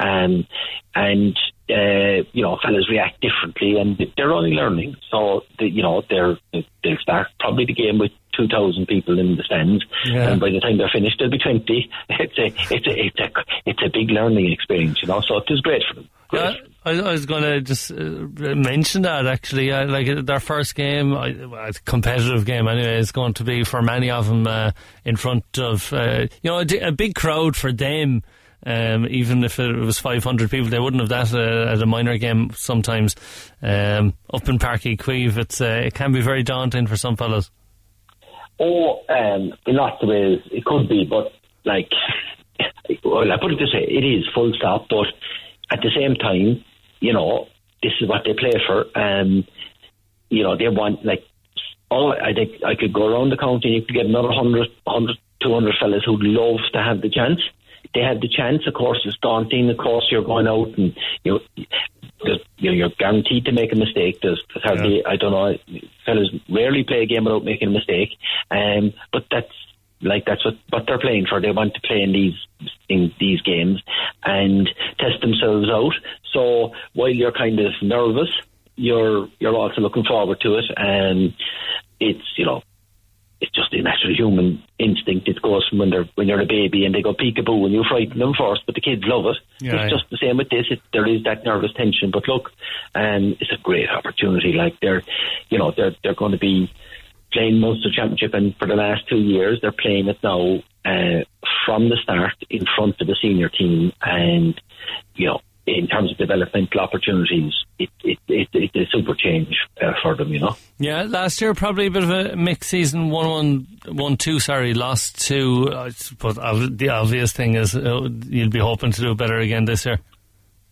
um, and uh, you know fellas react differently, and they're only learning. So they, you know they're they'll start probably the game with two thousand people in the stands, yeah. and by the time they're finished, there'll be twenty. It's a it's a it's a it's a big learning experience, you know. So it is great for them. Yeah, I, I, was going to just uh, mention that actually. Uh, like their first game, uh, competitive game anyway, is going to be for many of them uh, in front of uh, you know a, a, big crowd for them. Um, even if it was 500 people, they wouldn't have that uh, at a minor game sometimes. Um, up in Uí Chaoimh, it's it can be very daunting for some fellows. Oh, um, in lots of ways it could be, but like, well, I put it this way: it is full stop, but at the same time, you know, this is what they play for. Um, you know, they want like, oh, I think I could go around the county and you could get another 100, 100 200 fellas who'd love to have the chance. They have the chance, of course, it's daunting. Of course, you're going out and you know, you know, you're guaranteed to make a mistake. There's, there's hardly, yeah. I don't know, fellas rarely play a game without making a mistake. Um, but that's like that's what, what they're playing for. They want to play in these in these games and test themselves out. So while you're kind of nervous, you're you're also looking forward to it, and it's you know it's just a natural human instinct. It goes from when they're when you're a baby and they go peekaboo and you frighten them first, but the kids love it. Yeah, it's just the same with this. It, there is that nervous tension, but look, um, it's a great opportunity. Like they're, you know, they're they're going to be playing Munster Championship, and for the last two years, they're playing it now uh, from the start in front of the senior team, and you know in terms of developmental opportunities, it, it, it, it's a super change uh, for them, you know. Yeah, last year probably a bit of a mixed season. One, one, one, two. Sorry, lost two. But the obvious thing is uh, you'll be hoping to do better again this year.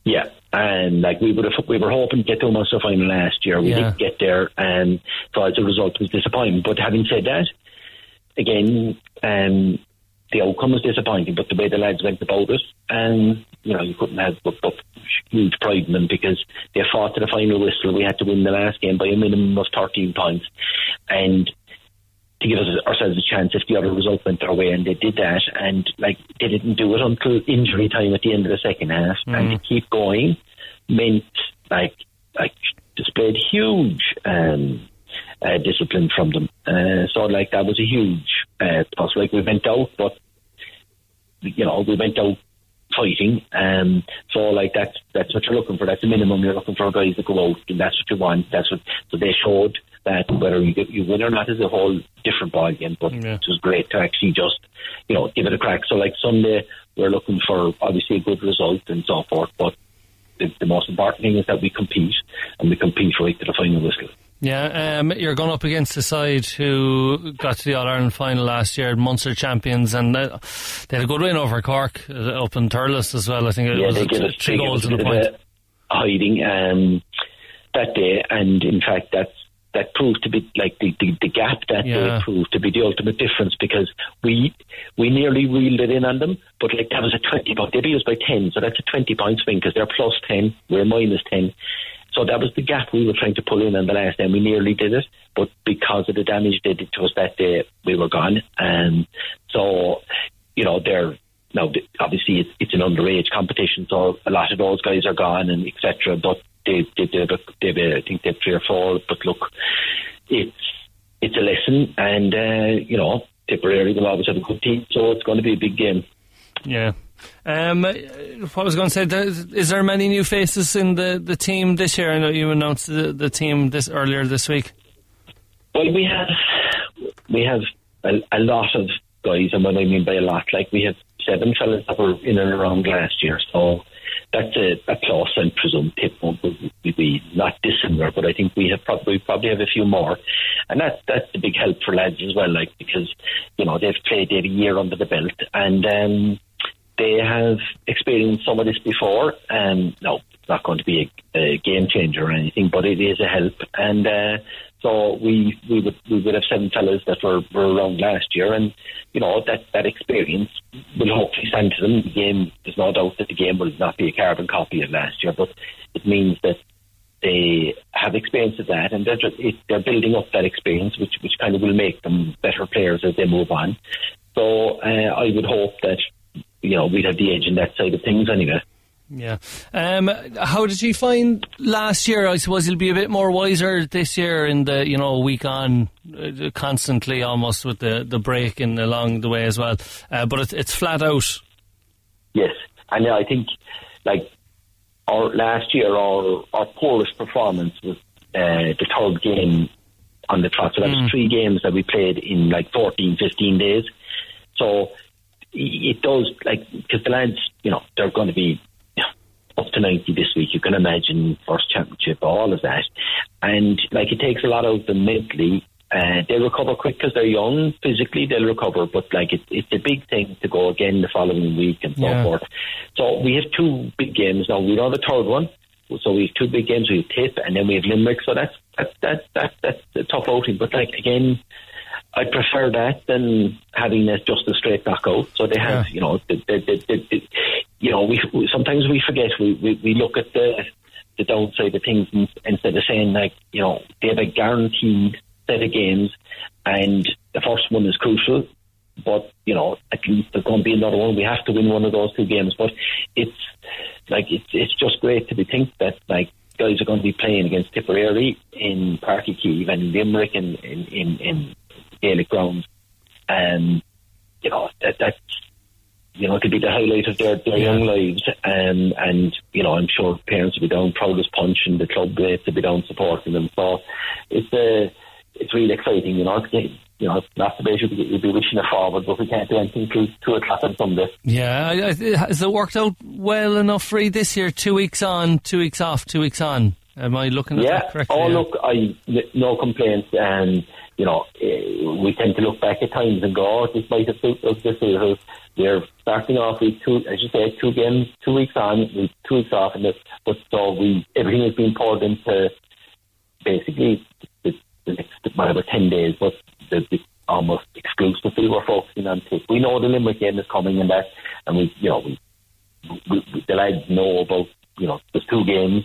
Yeah, and like we would have, we were hoping to get to a Munster final last year. We Yeah. didn't get there, and so as a result, it was disappointing. But having said that, again, um, the outcome was disappointing. But the way the lads went about it, and you know, you couldn't have but, but huge pride in them because they fought to the final whistle. We had to win the last game by a minimum of thirteen points, and to give us ourselves a chance if the other result went their way, and they did that. And like they didn't do it until injury time at the end of the second half, and to keep going meant like like displayed huge um, uh, discipline from them. Uh, so like that was a huge uh, plus. Like we went out, but you know we went out fighting. Um, so like that's that's what you're looking for. That's the minimum you're looking for guys to go out, and that's what you want. That's what so they showed that whether you get, you win or not is a whole different ball game. But it was great to actually just you know give it a crack. So like Sunday we're looking for obviously a good result and so forth, but. The, the most important thing is that we compete, and we compete right to the final whistle. Yeah, um, you're going up against a side who got to the All Ireland final last year, Munster champions, and uh, they had a good win over Cork uh, up in Thurles as well. I think it yeah, was they gave us three goals in the point. hiding um, that day, and in fact, that's that proved to be like the, the, the gap that Yeah. day proved to be the ultimate difference because we we nearly reeled it in on them, but like that was a twenty point. They beat us by ten, so that's a twenty point swing because they're plus ten, we're minus ten. So that was the gap we were trying to pull in on the last day. We nearly did it, but because of the damage they did to us that day, we were gone. And so, you know, they're now obviously it's, it's an underage competition, so a lot of those guys are gone and etc. But they they they've, a- they've a- I think they've three or four. But look, it's it's a lesson, and uh, you know, Tipperary will always have a good team, so it's going to be a big game. Yeah. Um, what I was going to say, there- is there many new faces in the, the team this year? I know you announced the, the team this earlier this week. Well, we have we have a, a lot of guys, and what I mean by a lot, like we have seven fellas that were in and around last year, so that's a, a plus. And presume Tip won't be, not dissimilar, but I think we have probably probably have a few more, and that's that's a big help for lads as well, like because you know they've played they a year under the belt, and um, they have experienced some of this before. and no, it's not going to be a, a game changer or anything, but it is a help. And uh, so we we would we would have seven fellas that were, were around last year, and you know that that experience will hopefully stand to them. The game, there's no doubt that the game will not be a carbon copy of last year, but it means that they have experience of that, and they're just they're building up that experience, which which kind of will make them better players as they move on. So uh, I would hope that you know we'd have the edge in that side of things anyway. Yeah. Um, how did you find last year? I suppose you'll be a bit more wiser this year in the, you know, week on, uh, constantly almost with the, the break and along the way as well. Uh, but it's, it's flat out. Yes, and I think like our last year, our our poorest performance was uh, the third game on the trot. So that was three games that we played in like 14, 15 days. So it does like because the lads, you know, they're going to be up to ninety this week. You can imagine first championship, all of that, and like it takes a lot out of them mentally. Uh, they recover quick because they're young. Physically, they'll recover, but like it, it's a big thing to go again the following week and so Yeah. forth. So we have two big games now. We don't have a third one, so we have two big games. We have Tip, and then we have Limerick. So that's that's that's that's, that's a tough outing. But like again, I prefer that than having it just a straight knockout. So they have, you know, the, the, the, the, the, you know, we, we sometimes we forget. We, we we look at the the downside of things in- instead of saying like, you know, they have a guaranteed set of games, and the first one is crucial. But you know, at least there's going to be another one. We have to win one of those two games. But it's like it's it's just great to be think that like guys are going to be playing against Tipperary in Páirc Uí Chaoimh and Limerick in in in, in Gaelic grounds, and you know that that's you know, to be the highlight of their, their young lives. Um, and, you know, I'm sure parents will be down proud as punch and the club mates will be down supporting them. So it's uh, it's really exciting, you know. They, you know, that's the way you'd be, be wishing it forward, but we can't do anything till two o'clock on Sunday. Yeah, has it worked out well enough for you this year? Two weeks on, two weeks off, two weeks on. Am I looking at Yeah. that correctly? Oh, look, I no complaints, and you know, eh, we tend to look back at times and go, oh, this might have suited us this year. We're starting off with two, as you say, two games, two weeks on, two weeks off, and this, but so we everything has been poured into basically the, the next whatever ten days, but the, the almost exclusively we're focusing on. Tick. We know the Limerick game is coming, and that, and we, you know, we, we, we the lads know about, you know, there's two games,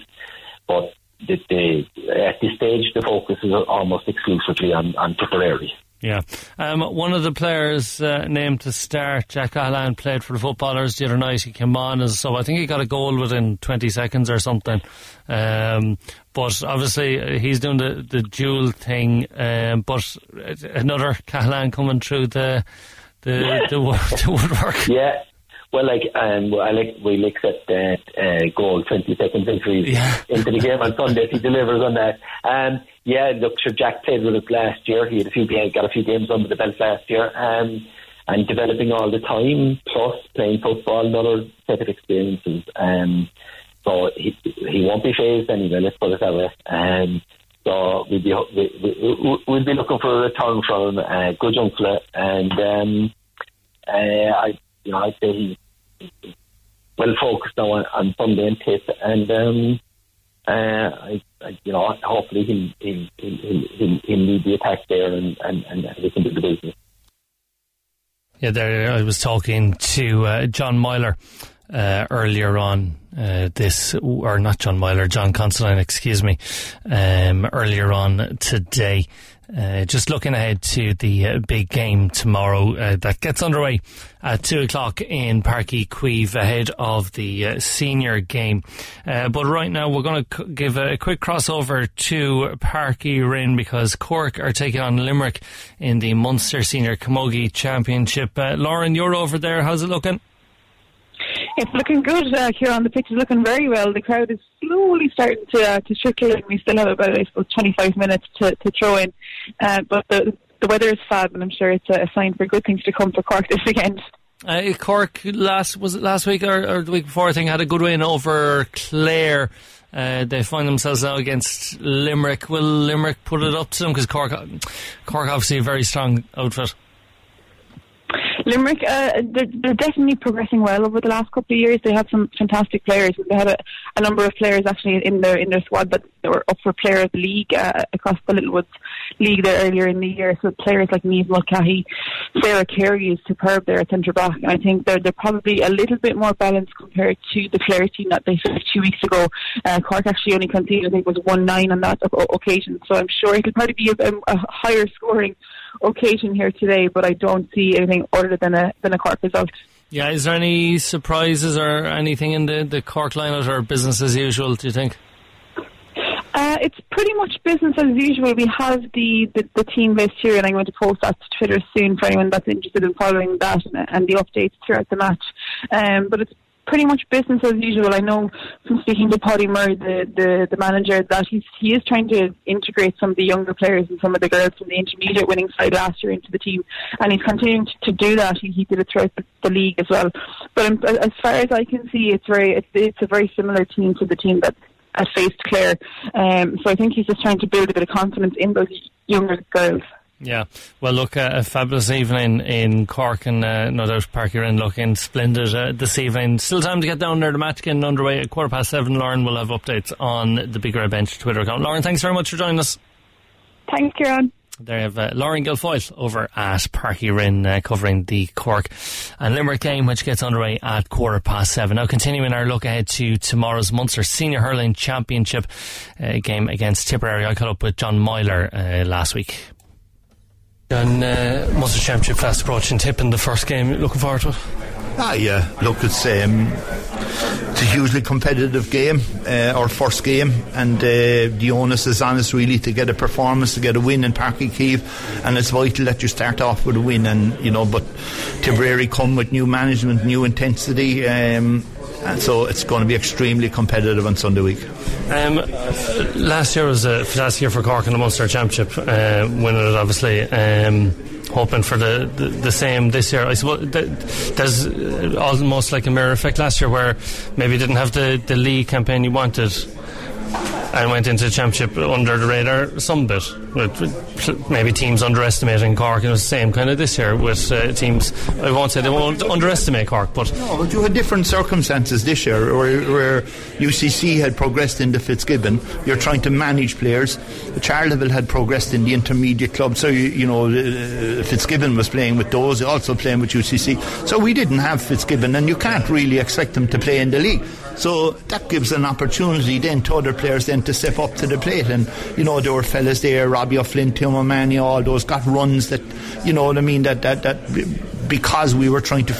but the, the, at this stage the focus is almost exclusively on, on Tipperary. Yeah. Um, one of the players uh, named to start, Jack Cahalane, played for the footballers the other night. He came on as so I think he got a goal within 20 seconds or something. Um, but obviously uh, he's doing the, the dual thing. Um, but another Cahalane coming through the the the, the woodwork. Yeah. Well, like, um, I like, we'll accept that uh, goal 20 seconds entry into the game on Sunday if he delivers on that. Um, yeah, look, sure, Jack played with us last year. He had a few, got a few games under the belt last year. Um, and developing all the time, plus playing football, another set of experiences. Um, so he, he won't be phased anyway, let's put it that way. Um, so we'll be, we, we, we'll be looking for a return from uh, good young fella. And um, uh, I, you know, I'd say he's well focused now on, on Sunday and and um, uh, I, I, you know, hopefully he'll he'll, he'll, he'll, he'll lead the attack there, and, and, and we can do the business. Yeah, there I was talking to uh, John Meyler uh, earlier on uh, this, or not John Meyler, John Considine, excuse me, um, earlier on today. Uh, just looking ahead to the uh, big game tomorrow uh, that gets underway at two o'clock in Páirc Uí Chaoimh ahead of the uh, senior game. Uh, but right now we're going to c- give a quick crossover to Páirc Uí Rinn because Cork are taking on Limerick in the Munster Senior Camogie Championship. Lauren, you're over there. How's it looking? It's looking good, uh, Kieran. The pitch is looking very well. The crowd is slowly starting to uh, to trickle in. We still have about, I suppose, 25 minutes to, to throw in. Uh, but the, the weather is fab, and I'm sure it's a sign for good things to come for Cork this weekend. Uh, Cork last was it last week or, or the week before? I think had a good win over Clare. Uh, they find themselves now against Limerick. Will Limerick put it up to them? Because Cork, Cork obviously a very strong outfit. Limerick, uh, they're, they're definitely progressing well over the last couple of years. They have some fantastic players. They had a, a number of players actually in their in their squad that were up for Player of the League uh, across the Littlewoods League there earlier in the year. So players like Niamh Mulcahy, Sarah Carey is superb there at centre back, and I think they're they're probably a little bit more balanced compared to the Clare team that they faced two weeks ago. Uh, Cork actually only conceded I think was one nine on that occasion, so I'm sure it'll probably be a, a higher scoring occasion here today. But I don't see anything other than a than a Cork result. Yeah, is there any surprises or anything in the, the Cork lineup or business as usual, do you think? Uh, it's pretty much business as usual. We have the, the, the team list here, and I'm going to post that to Twitter soon for anyone that's interested in following that and, and the updates throughout the match. Um, but it's pretty much business as usual. I know from speaking to Paudie Murray, the, the, the manager, that he's, he is trying to integrate some of the younger players and some of the girls from the intermediate winning side last year into the team, and he's continuing to, to do that. He, he did it throughout the, the league as well. But um, as far as I can see, it's very it's, it's a very similar team to the team that has faced Clare. Um, so I think he's just trying to build a bit of confidence in those younger girls. Yeah, well, look, uh, a fabulous evening in Cork, and uh, no doubt Páirc Uí Rinn looking splendid uh, this evening. Still time to get down there. The match getting underway at quarter past seven. Lauren will have updates on the Big Red Bench Twitter account. Lauren, thanks very much for joining us. Thanks, Kieran. There you have uh, Lauren Guilfoyle over at Páirc Uí Rinn uh, covering the Cork and Limerick game, which gets underway at quarter past seven. Now, continuing our look ahead to tomorrow's Munster Senior Hurling Championship uh, game against Tipperary. I caught up with John Meyler uh, last week. John, uh, Munster Championship fast approaching, tipping the first game. Looking forward to it? Ah, yeah. Look, it's um, it's a hugely competitive game, uh, our first game, and uh, the onus is on us really to get a performance, to get a win in Páirc Uí Chaoimh, and it's vital that you start off with a win. And you know, but Tipperary come with new management, new intensity. Um, And so it's going to be extremely competitive on Sunday week. Um, last year was a fantastic year for Cork in the Munster Championship, uh, winning it obviously. Um, hoping for the, the, the, same this year. I suppose there's almost like a mirror effect last year where maybe you didn't have the, the league campaign you wanted and went into the championship under the radar some bit. With maybe teams underestimating Cork, and it was the same kind of this year with uh, teams. I won't say they won't underestimate Cork, but no, but you had different circumstances this year where, where UCC had progressed into Fitzgibbon. You're trying to manage players. Charleville had progressed in the intermediate club, so you, you know uh, Fitzgibbon was playing with those, also playing with UCC. So we didn't have Fitzgibbon, and you can't really expect them to play in the league. So that gives an opportunity then to other players then to step up to the plate. And, you know, there were fellas there, Robbie O'Flynn, Tim O'Mahony, all those got runs that, you know what I mean, that, that, that because we were trying to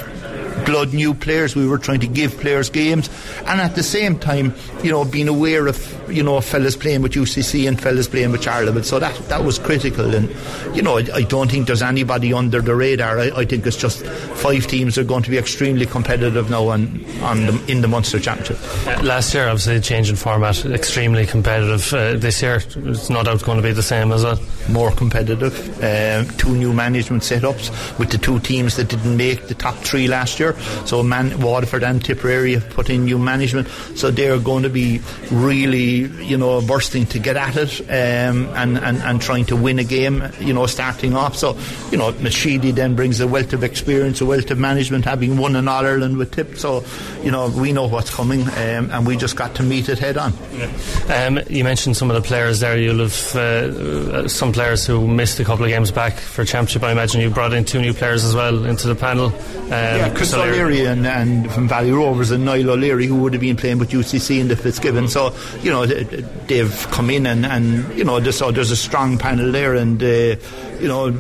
blood new players. We were trying to give players games, and at the same time, you know, being aware of you know fellas playing with UCC and fellas playing with Charleville. So that that was critical, and you know, I, I don't think there's anybody under the radar. I, I, think it's just five teams are going to be extremely competitive now on on the, in the Munster Championship. Uh, last year, obviously, change in format, extremely competitive. Uh, this year, it's no doubt going to be the same as well. More competitive. Uh, two new management setups with the two teams that didn't make the top three last year. So Man- Waterford and Tipperary have put in new management, so they're going to be really, you know, bursting to get at it um, and, and, and trying to win a game, you know, starting off. So, you know, Mashidi then brings a wealth of experience, a wealth of management, having won in All Ireland with Tip. So, you know, we know what's coming, um, and we just got to meet it head on. Yeah. Um, you mentioned some of the players there. You'll have uh, some players who missed a couple of games back for championship. I imagine you brought in two new players as well into the panel. Um, yeah, Chris O'Leary and, and, from Valley Rovers and Niall O'Leary who would have been playing with UCC in the Fitzgibbon. So you know they've come in and, and you know so there's a strong panel there and uh, you know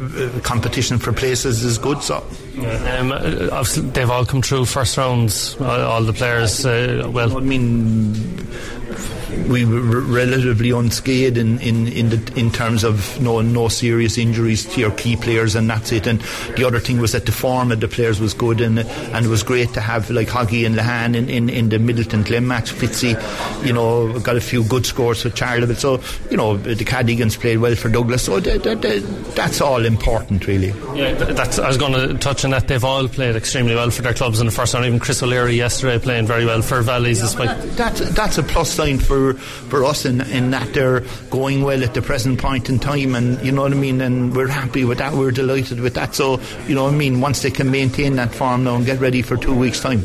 competition for places is good. So. Um, they've all come through first rounds. All, all the players. Uh, well, I mean, we were relatively unscathed in in in, the, in terms of no no serious injuries to your key players, and that's it. And the other thing was that the form of the players was good, and and it was great to have like Hoggy and Lehane in, in, in the Midleton Glen match. Fitzy, you know, got a few good scores for Charleville. So you know, the Cadogans played well for Douglas. So that, that, that, that's all important, really. Yeah, that's. I was going to touch on that. They've all played extremely well for their clubs in the first round. Even Chris O'Leary yesterday playing very well for Valleys. Yeah, that, that's a plus sign for for us in, in that they're going well at the present point in time, and you know what I mean. And we're happy with that. We're delighted with that. So you know what I mean. Once they can maintain that form now and get ready for two weeks' time.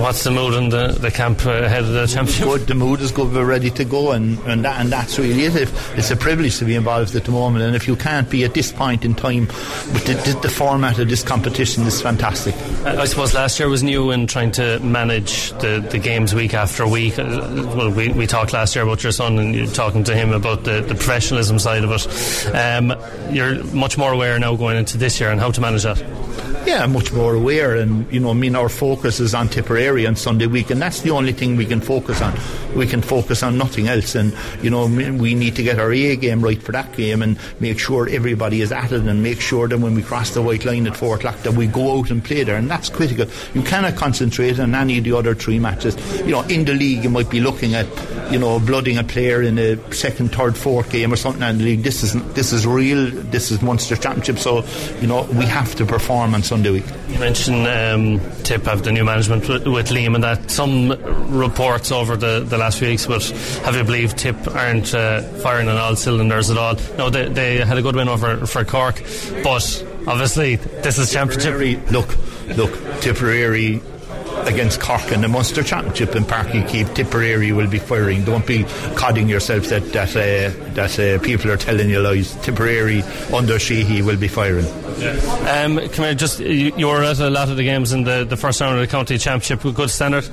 What's the mood in the, the camp ahead of the championship? Good. The mood is good. We're ready to go, and and, that, and that's really it. If, it's a privilege to be involved at the moment, and if you can't be at this point in time with the, the, the format of this competition, is fantastic. I suppose last year was new in trying to manage the, the games week after week. Uh, well, we, we talked last year about your son and you're talking to him about the, the professionalism side of it. Um, you're much more aware now going into this year and how to manage that. Yeah, much more aware, and you know, I mean, our focus is on Tipperary on Sunday week, and that's the only thing we can focus on. We can focus on nothing else, and you know, we need to get our A game right for that game, and make sure everybody is at it, and make sure that when we cross the white line at four o'clock, that we go out and play there, and that's critical. You cannot concentrate on any of the other three matches. You know, in the league, you might be looking at, you know, blooding a player in a second, third, fourth game or something in the league. This is this is real. This is Munster Championship, so you know, we have to perform on Sunday week. You mentioned um, Tip have the new management with, with Liam and that some reports over the, the last few weeks would have you believe Tip aren't uh, firing on all cylinders at all. No, they, they had a good win over for Cork, but obviously this is championship. Look, look, Tipperary against Cork in the Munster Championship in Páirc Uí Chaoimh, Tipperary will be firing. Don't be codding yourself that that uh, that uh, people are telling you lies. Tipperary under Sheedy will be firing. Yeah. Um, come here, just you, you, were at a lot of the games in the, the first round of the county championship with good standard.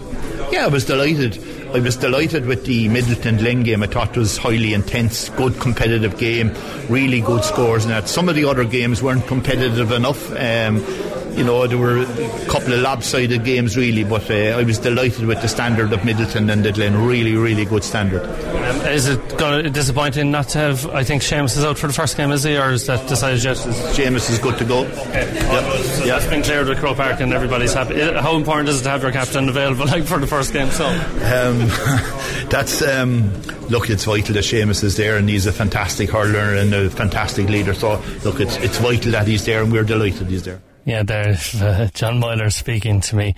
Yeah, I was delighted. I was delighted with the Midleton Glen game. I thought it was highly intense, good competitive game, really good scores. And that some of the other games weren't competitive enough. Um, you know, there were a couple of lopsided games really, but uh, I was delighted with the standard of Midleton and the Glen. Really, really good standard. Um, Is it going to disappointing not to have? I think Seamus is out for the first game, is he, or is that decided yet? Seamus is good to go. Okay. Yep. So yeah. that's been cleared with Croke Park, and everybody's happy. How important is it to have your captain available, like for the first game? So um, that's um, look, it's vital that Seamus is there, and he's a fantastic hurler and a fantastic leader. So look, it's it's vital that he's there, and we're delighted he's there. Yeah, there's uh, John Meyler speaking to me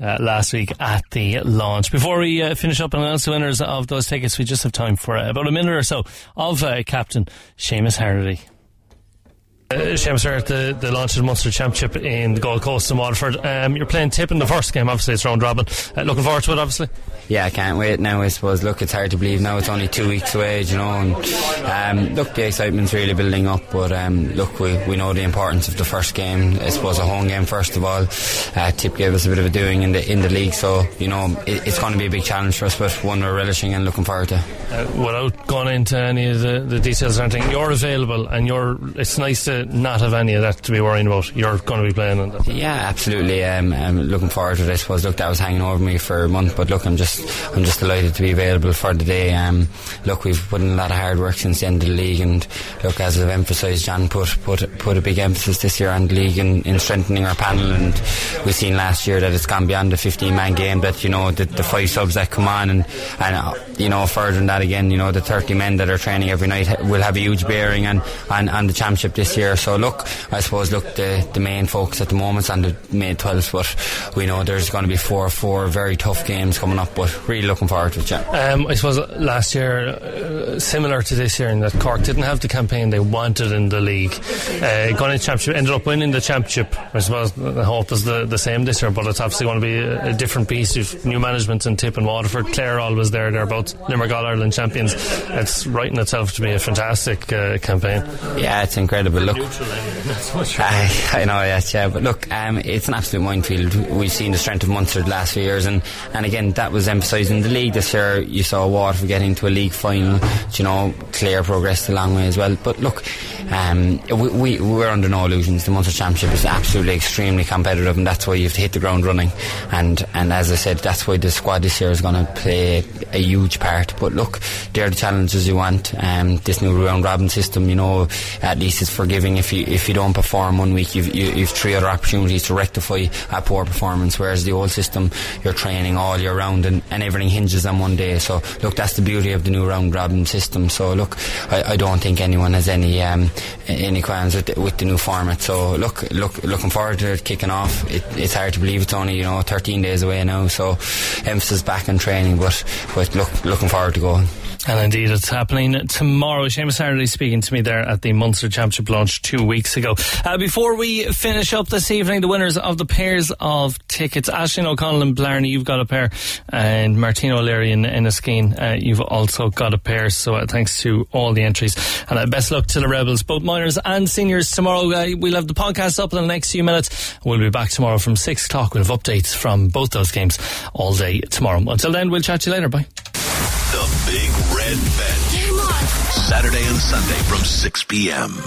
uh, last week at the launch. Before we uh, finish up and announce the winners of those tickets, we just have time for about a minute or so of uh, Captain Seamus Harnedy. Uh, Seamus, at the, the launch of the Munster Championship in the Gold Coast in Waterford. Um, you're playing Tip in the first game, obviously, it's round robin. Uh, looking forward to it, obviously? Yeah, I can't wait now, I suppose. Look, it's hard to believe now, it's only two weeks away, you know. And um, look, the excitement's really building up, but um, look, we, we know the importance of the first game. I suppose a home game, first of all. Uh, Tip gave us a bit of a doing in the in the league, so, you know, it, it's going to be a big challenge for us, but one we're relishing and looking forward to. Uh, without going into any of the, the details or anything, you're available, and you're it's nice to not have any of that to be worrying about. You're going to be playing on that. Yeah, absolutely. Um, I'm looking forward to it. I suppose. Look, that was hanging over me for a month, but look, I'm just I'm just delighted to be available for the day. Um, look, we've put in a lot of hard work since the end of the league, and look, as I've emphasised, John put put put a big emphasis this year on the league and in strengthening our panel, and we've seen last year that it's gone beyond the 15 man game. That you know the, the five subs that come on, and and uh, you know further than that again, you know the 30 men that are training every night will have a huge bearing on on, on the championship this year. So look, I suppose look the the main focus at the moment is on the May 12th, but we know there's going to be four four very tough games coming up. But really looking forward to it. Yeah. Um, I suppose last year, uh, similar to this year, in that Cork didn't have the campaign they wanted in the league. Uh, going into championship, ended up winning the championship. I suppose the hope is the, the same this year, but it's obviously going to be a, a different piece of new management in Tip and Waterford. Clare always there. They're both Limerick All Ireland champions. It's writing itself to be a fantastic uh, campaign. Yeah, it's incredible. Look, I, I, know, yes, yeah, but look, um, it's an absolute minefield. We've seen the strength of Munster the last few years, and, and again, that was emphasised in the league this year. You saw Waterford getting to a league final. You know, Clare progressed a long way as well. But look, um, we, we we're under no illusions. The Munster Championship is absolutely extremely competitive, and that's why you have to hit the ground running. And and as I said, that's why the squad this year is going to play a huge part. But look, they're the challenges you want. Um, this new round robin system, you know, at least is forgiving if you if you don't perform one week, you've you, you have three other opportunities to rectify a poor performance. Whereas the old system, you're training all year round, and, and everything hinges on one day. So look, that's the beauty of the new round robin system. So look, I, I don't think anyone has any um, any qualms with the, with the new format. So look, look, looking forward to it kicking off. It, it's hard to believe it's only you know 13 days away now. So emphasis back on training, but but look, looking forward to going. And indeed, it's happening tomorrow. Seamus Harnedy speaking to me there at the Munster Championship launch two weeks ago. Uh, before we finish up this evening, the winners of the pairs of tickets, Ashling O'Connell and Blarney, you've got a pair, and Martino O'Leary and Enniskeane, uh, you've also got a pair. So uh, thanks to all the entries. And uh, best luck to the Rebels, both minors and seniors tomorrow. Uh, we'll have the podcast up in the next few minutes. We'll be back tomorrow from six o'clock. We'll have updates from both those games all day tomorrow. Until then, we'll chat to you later. Bye. The Big Saturday and Sunday from 6 p.m.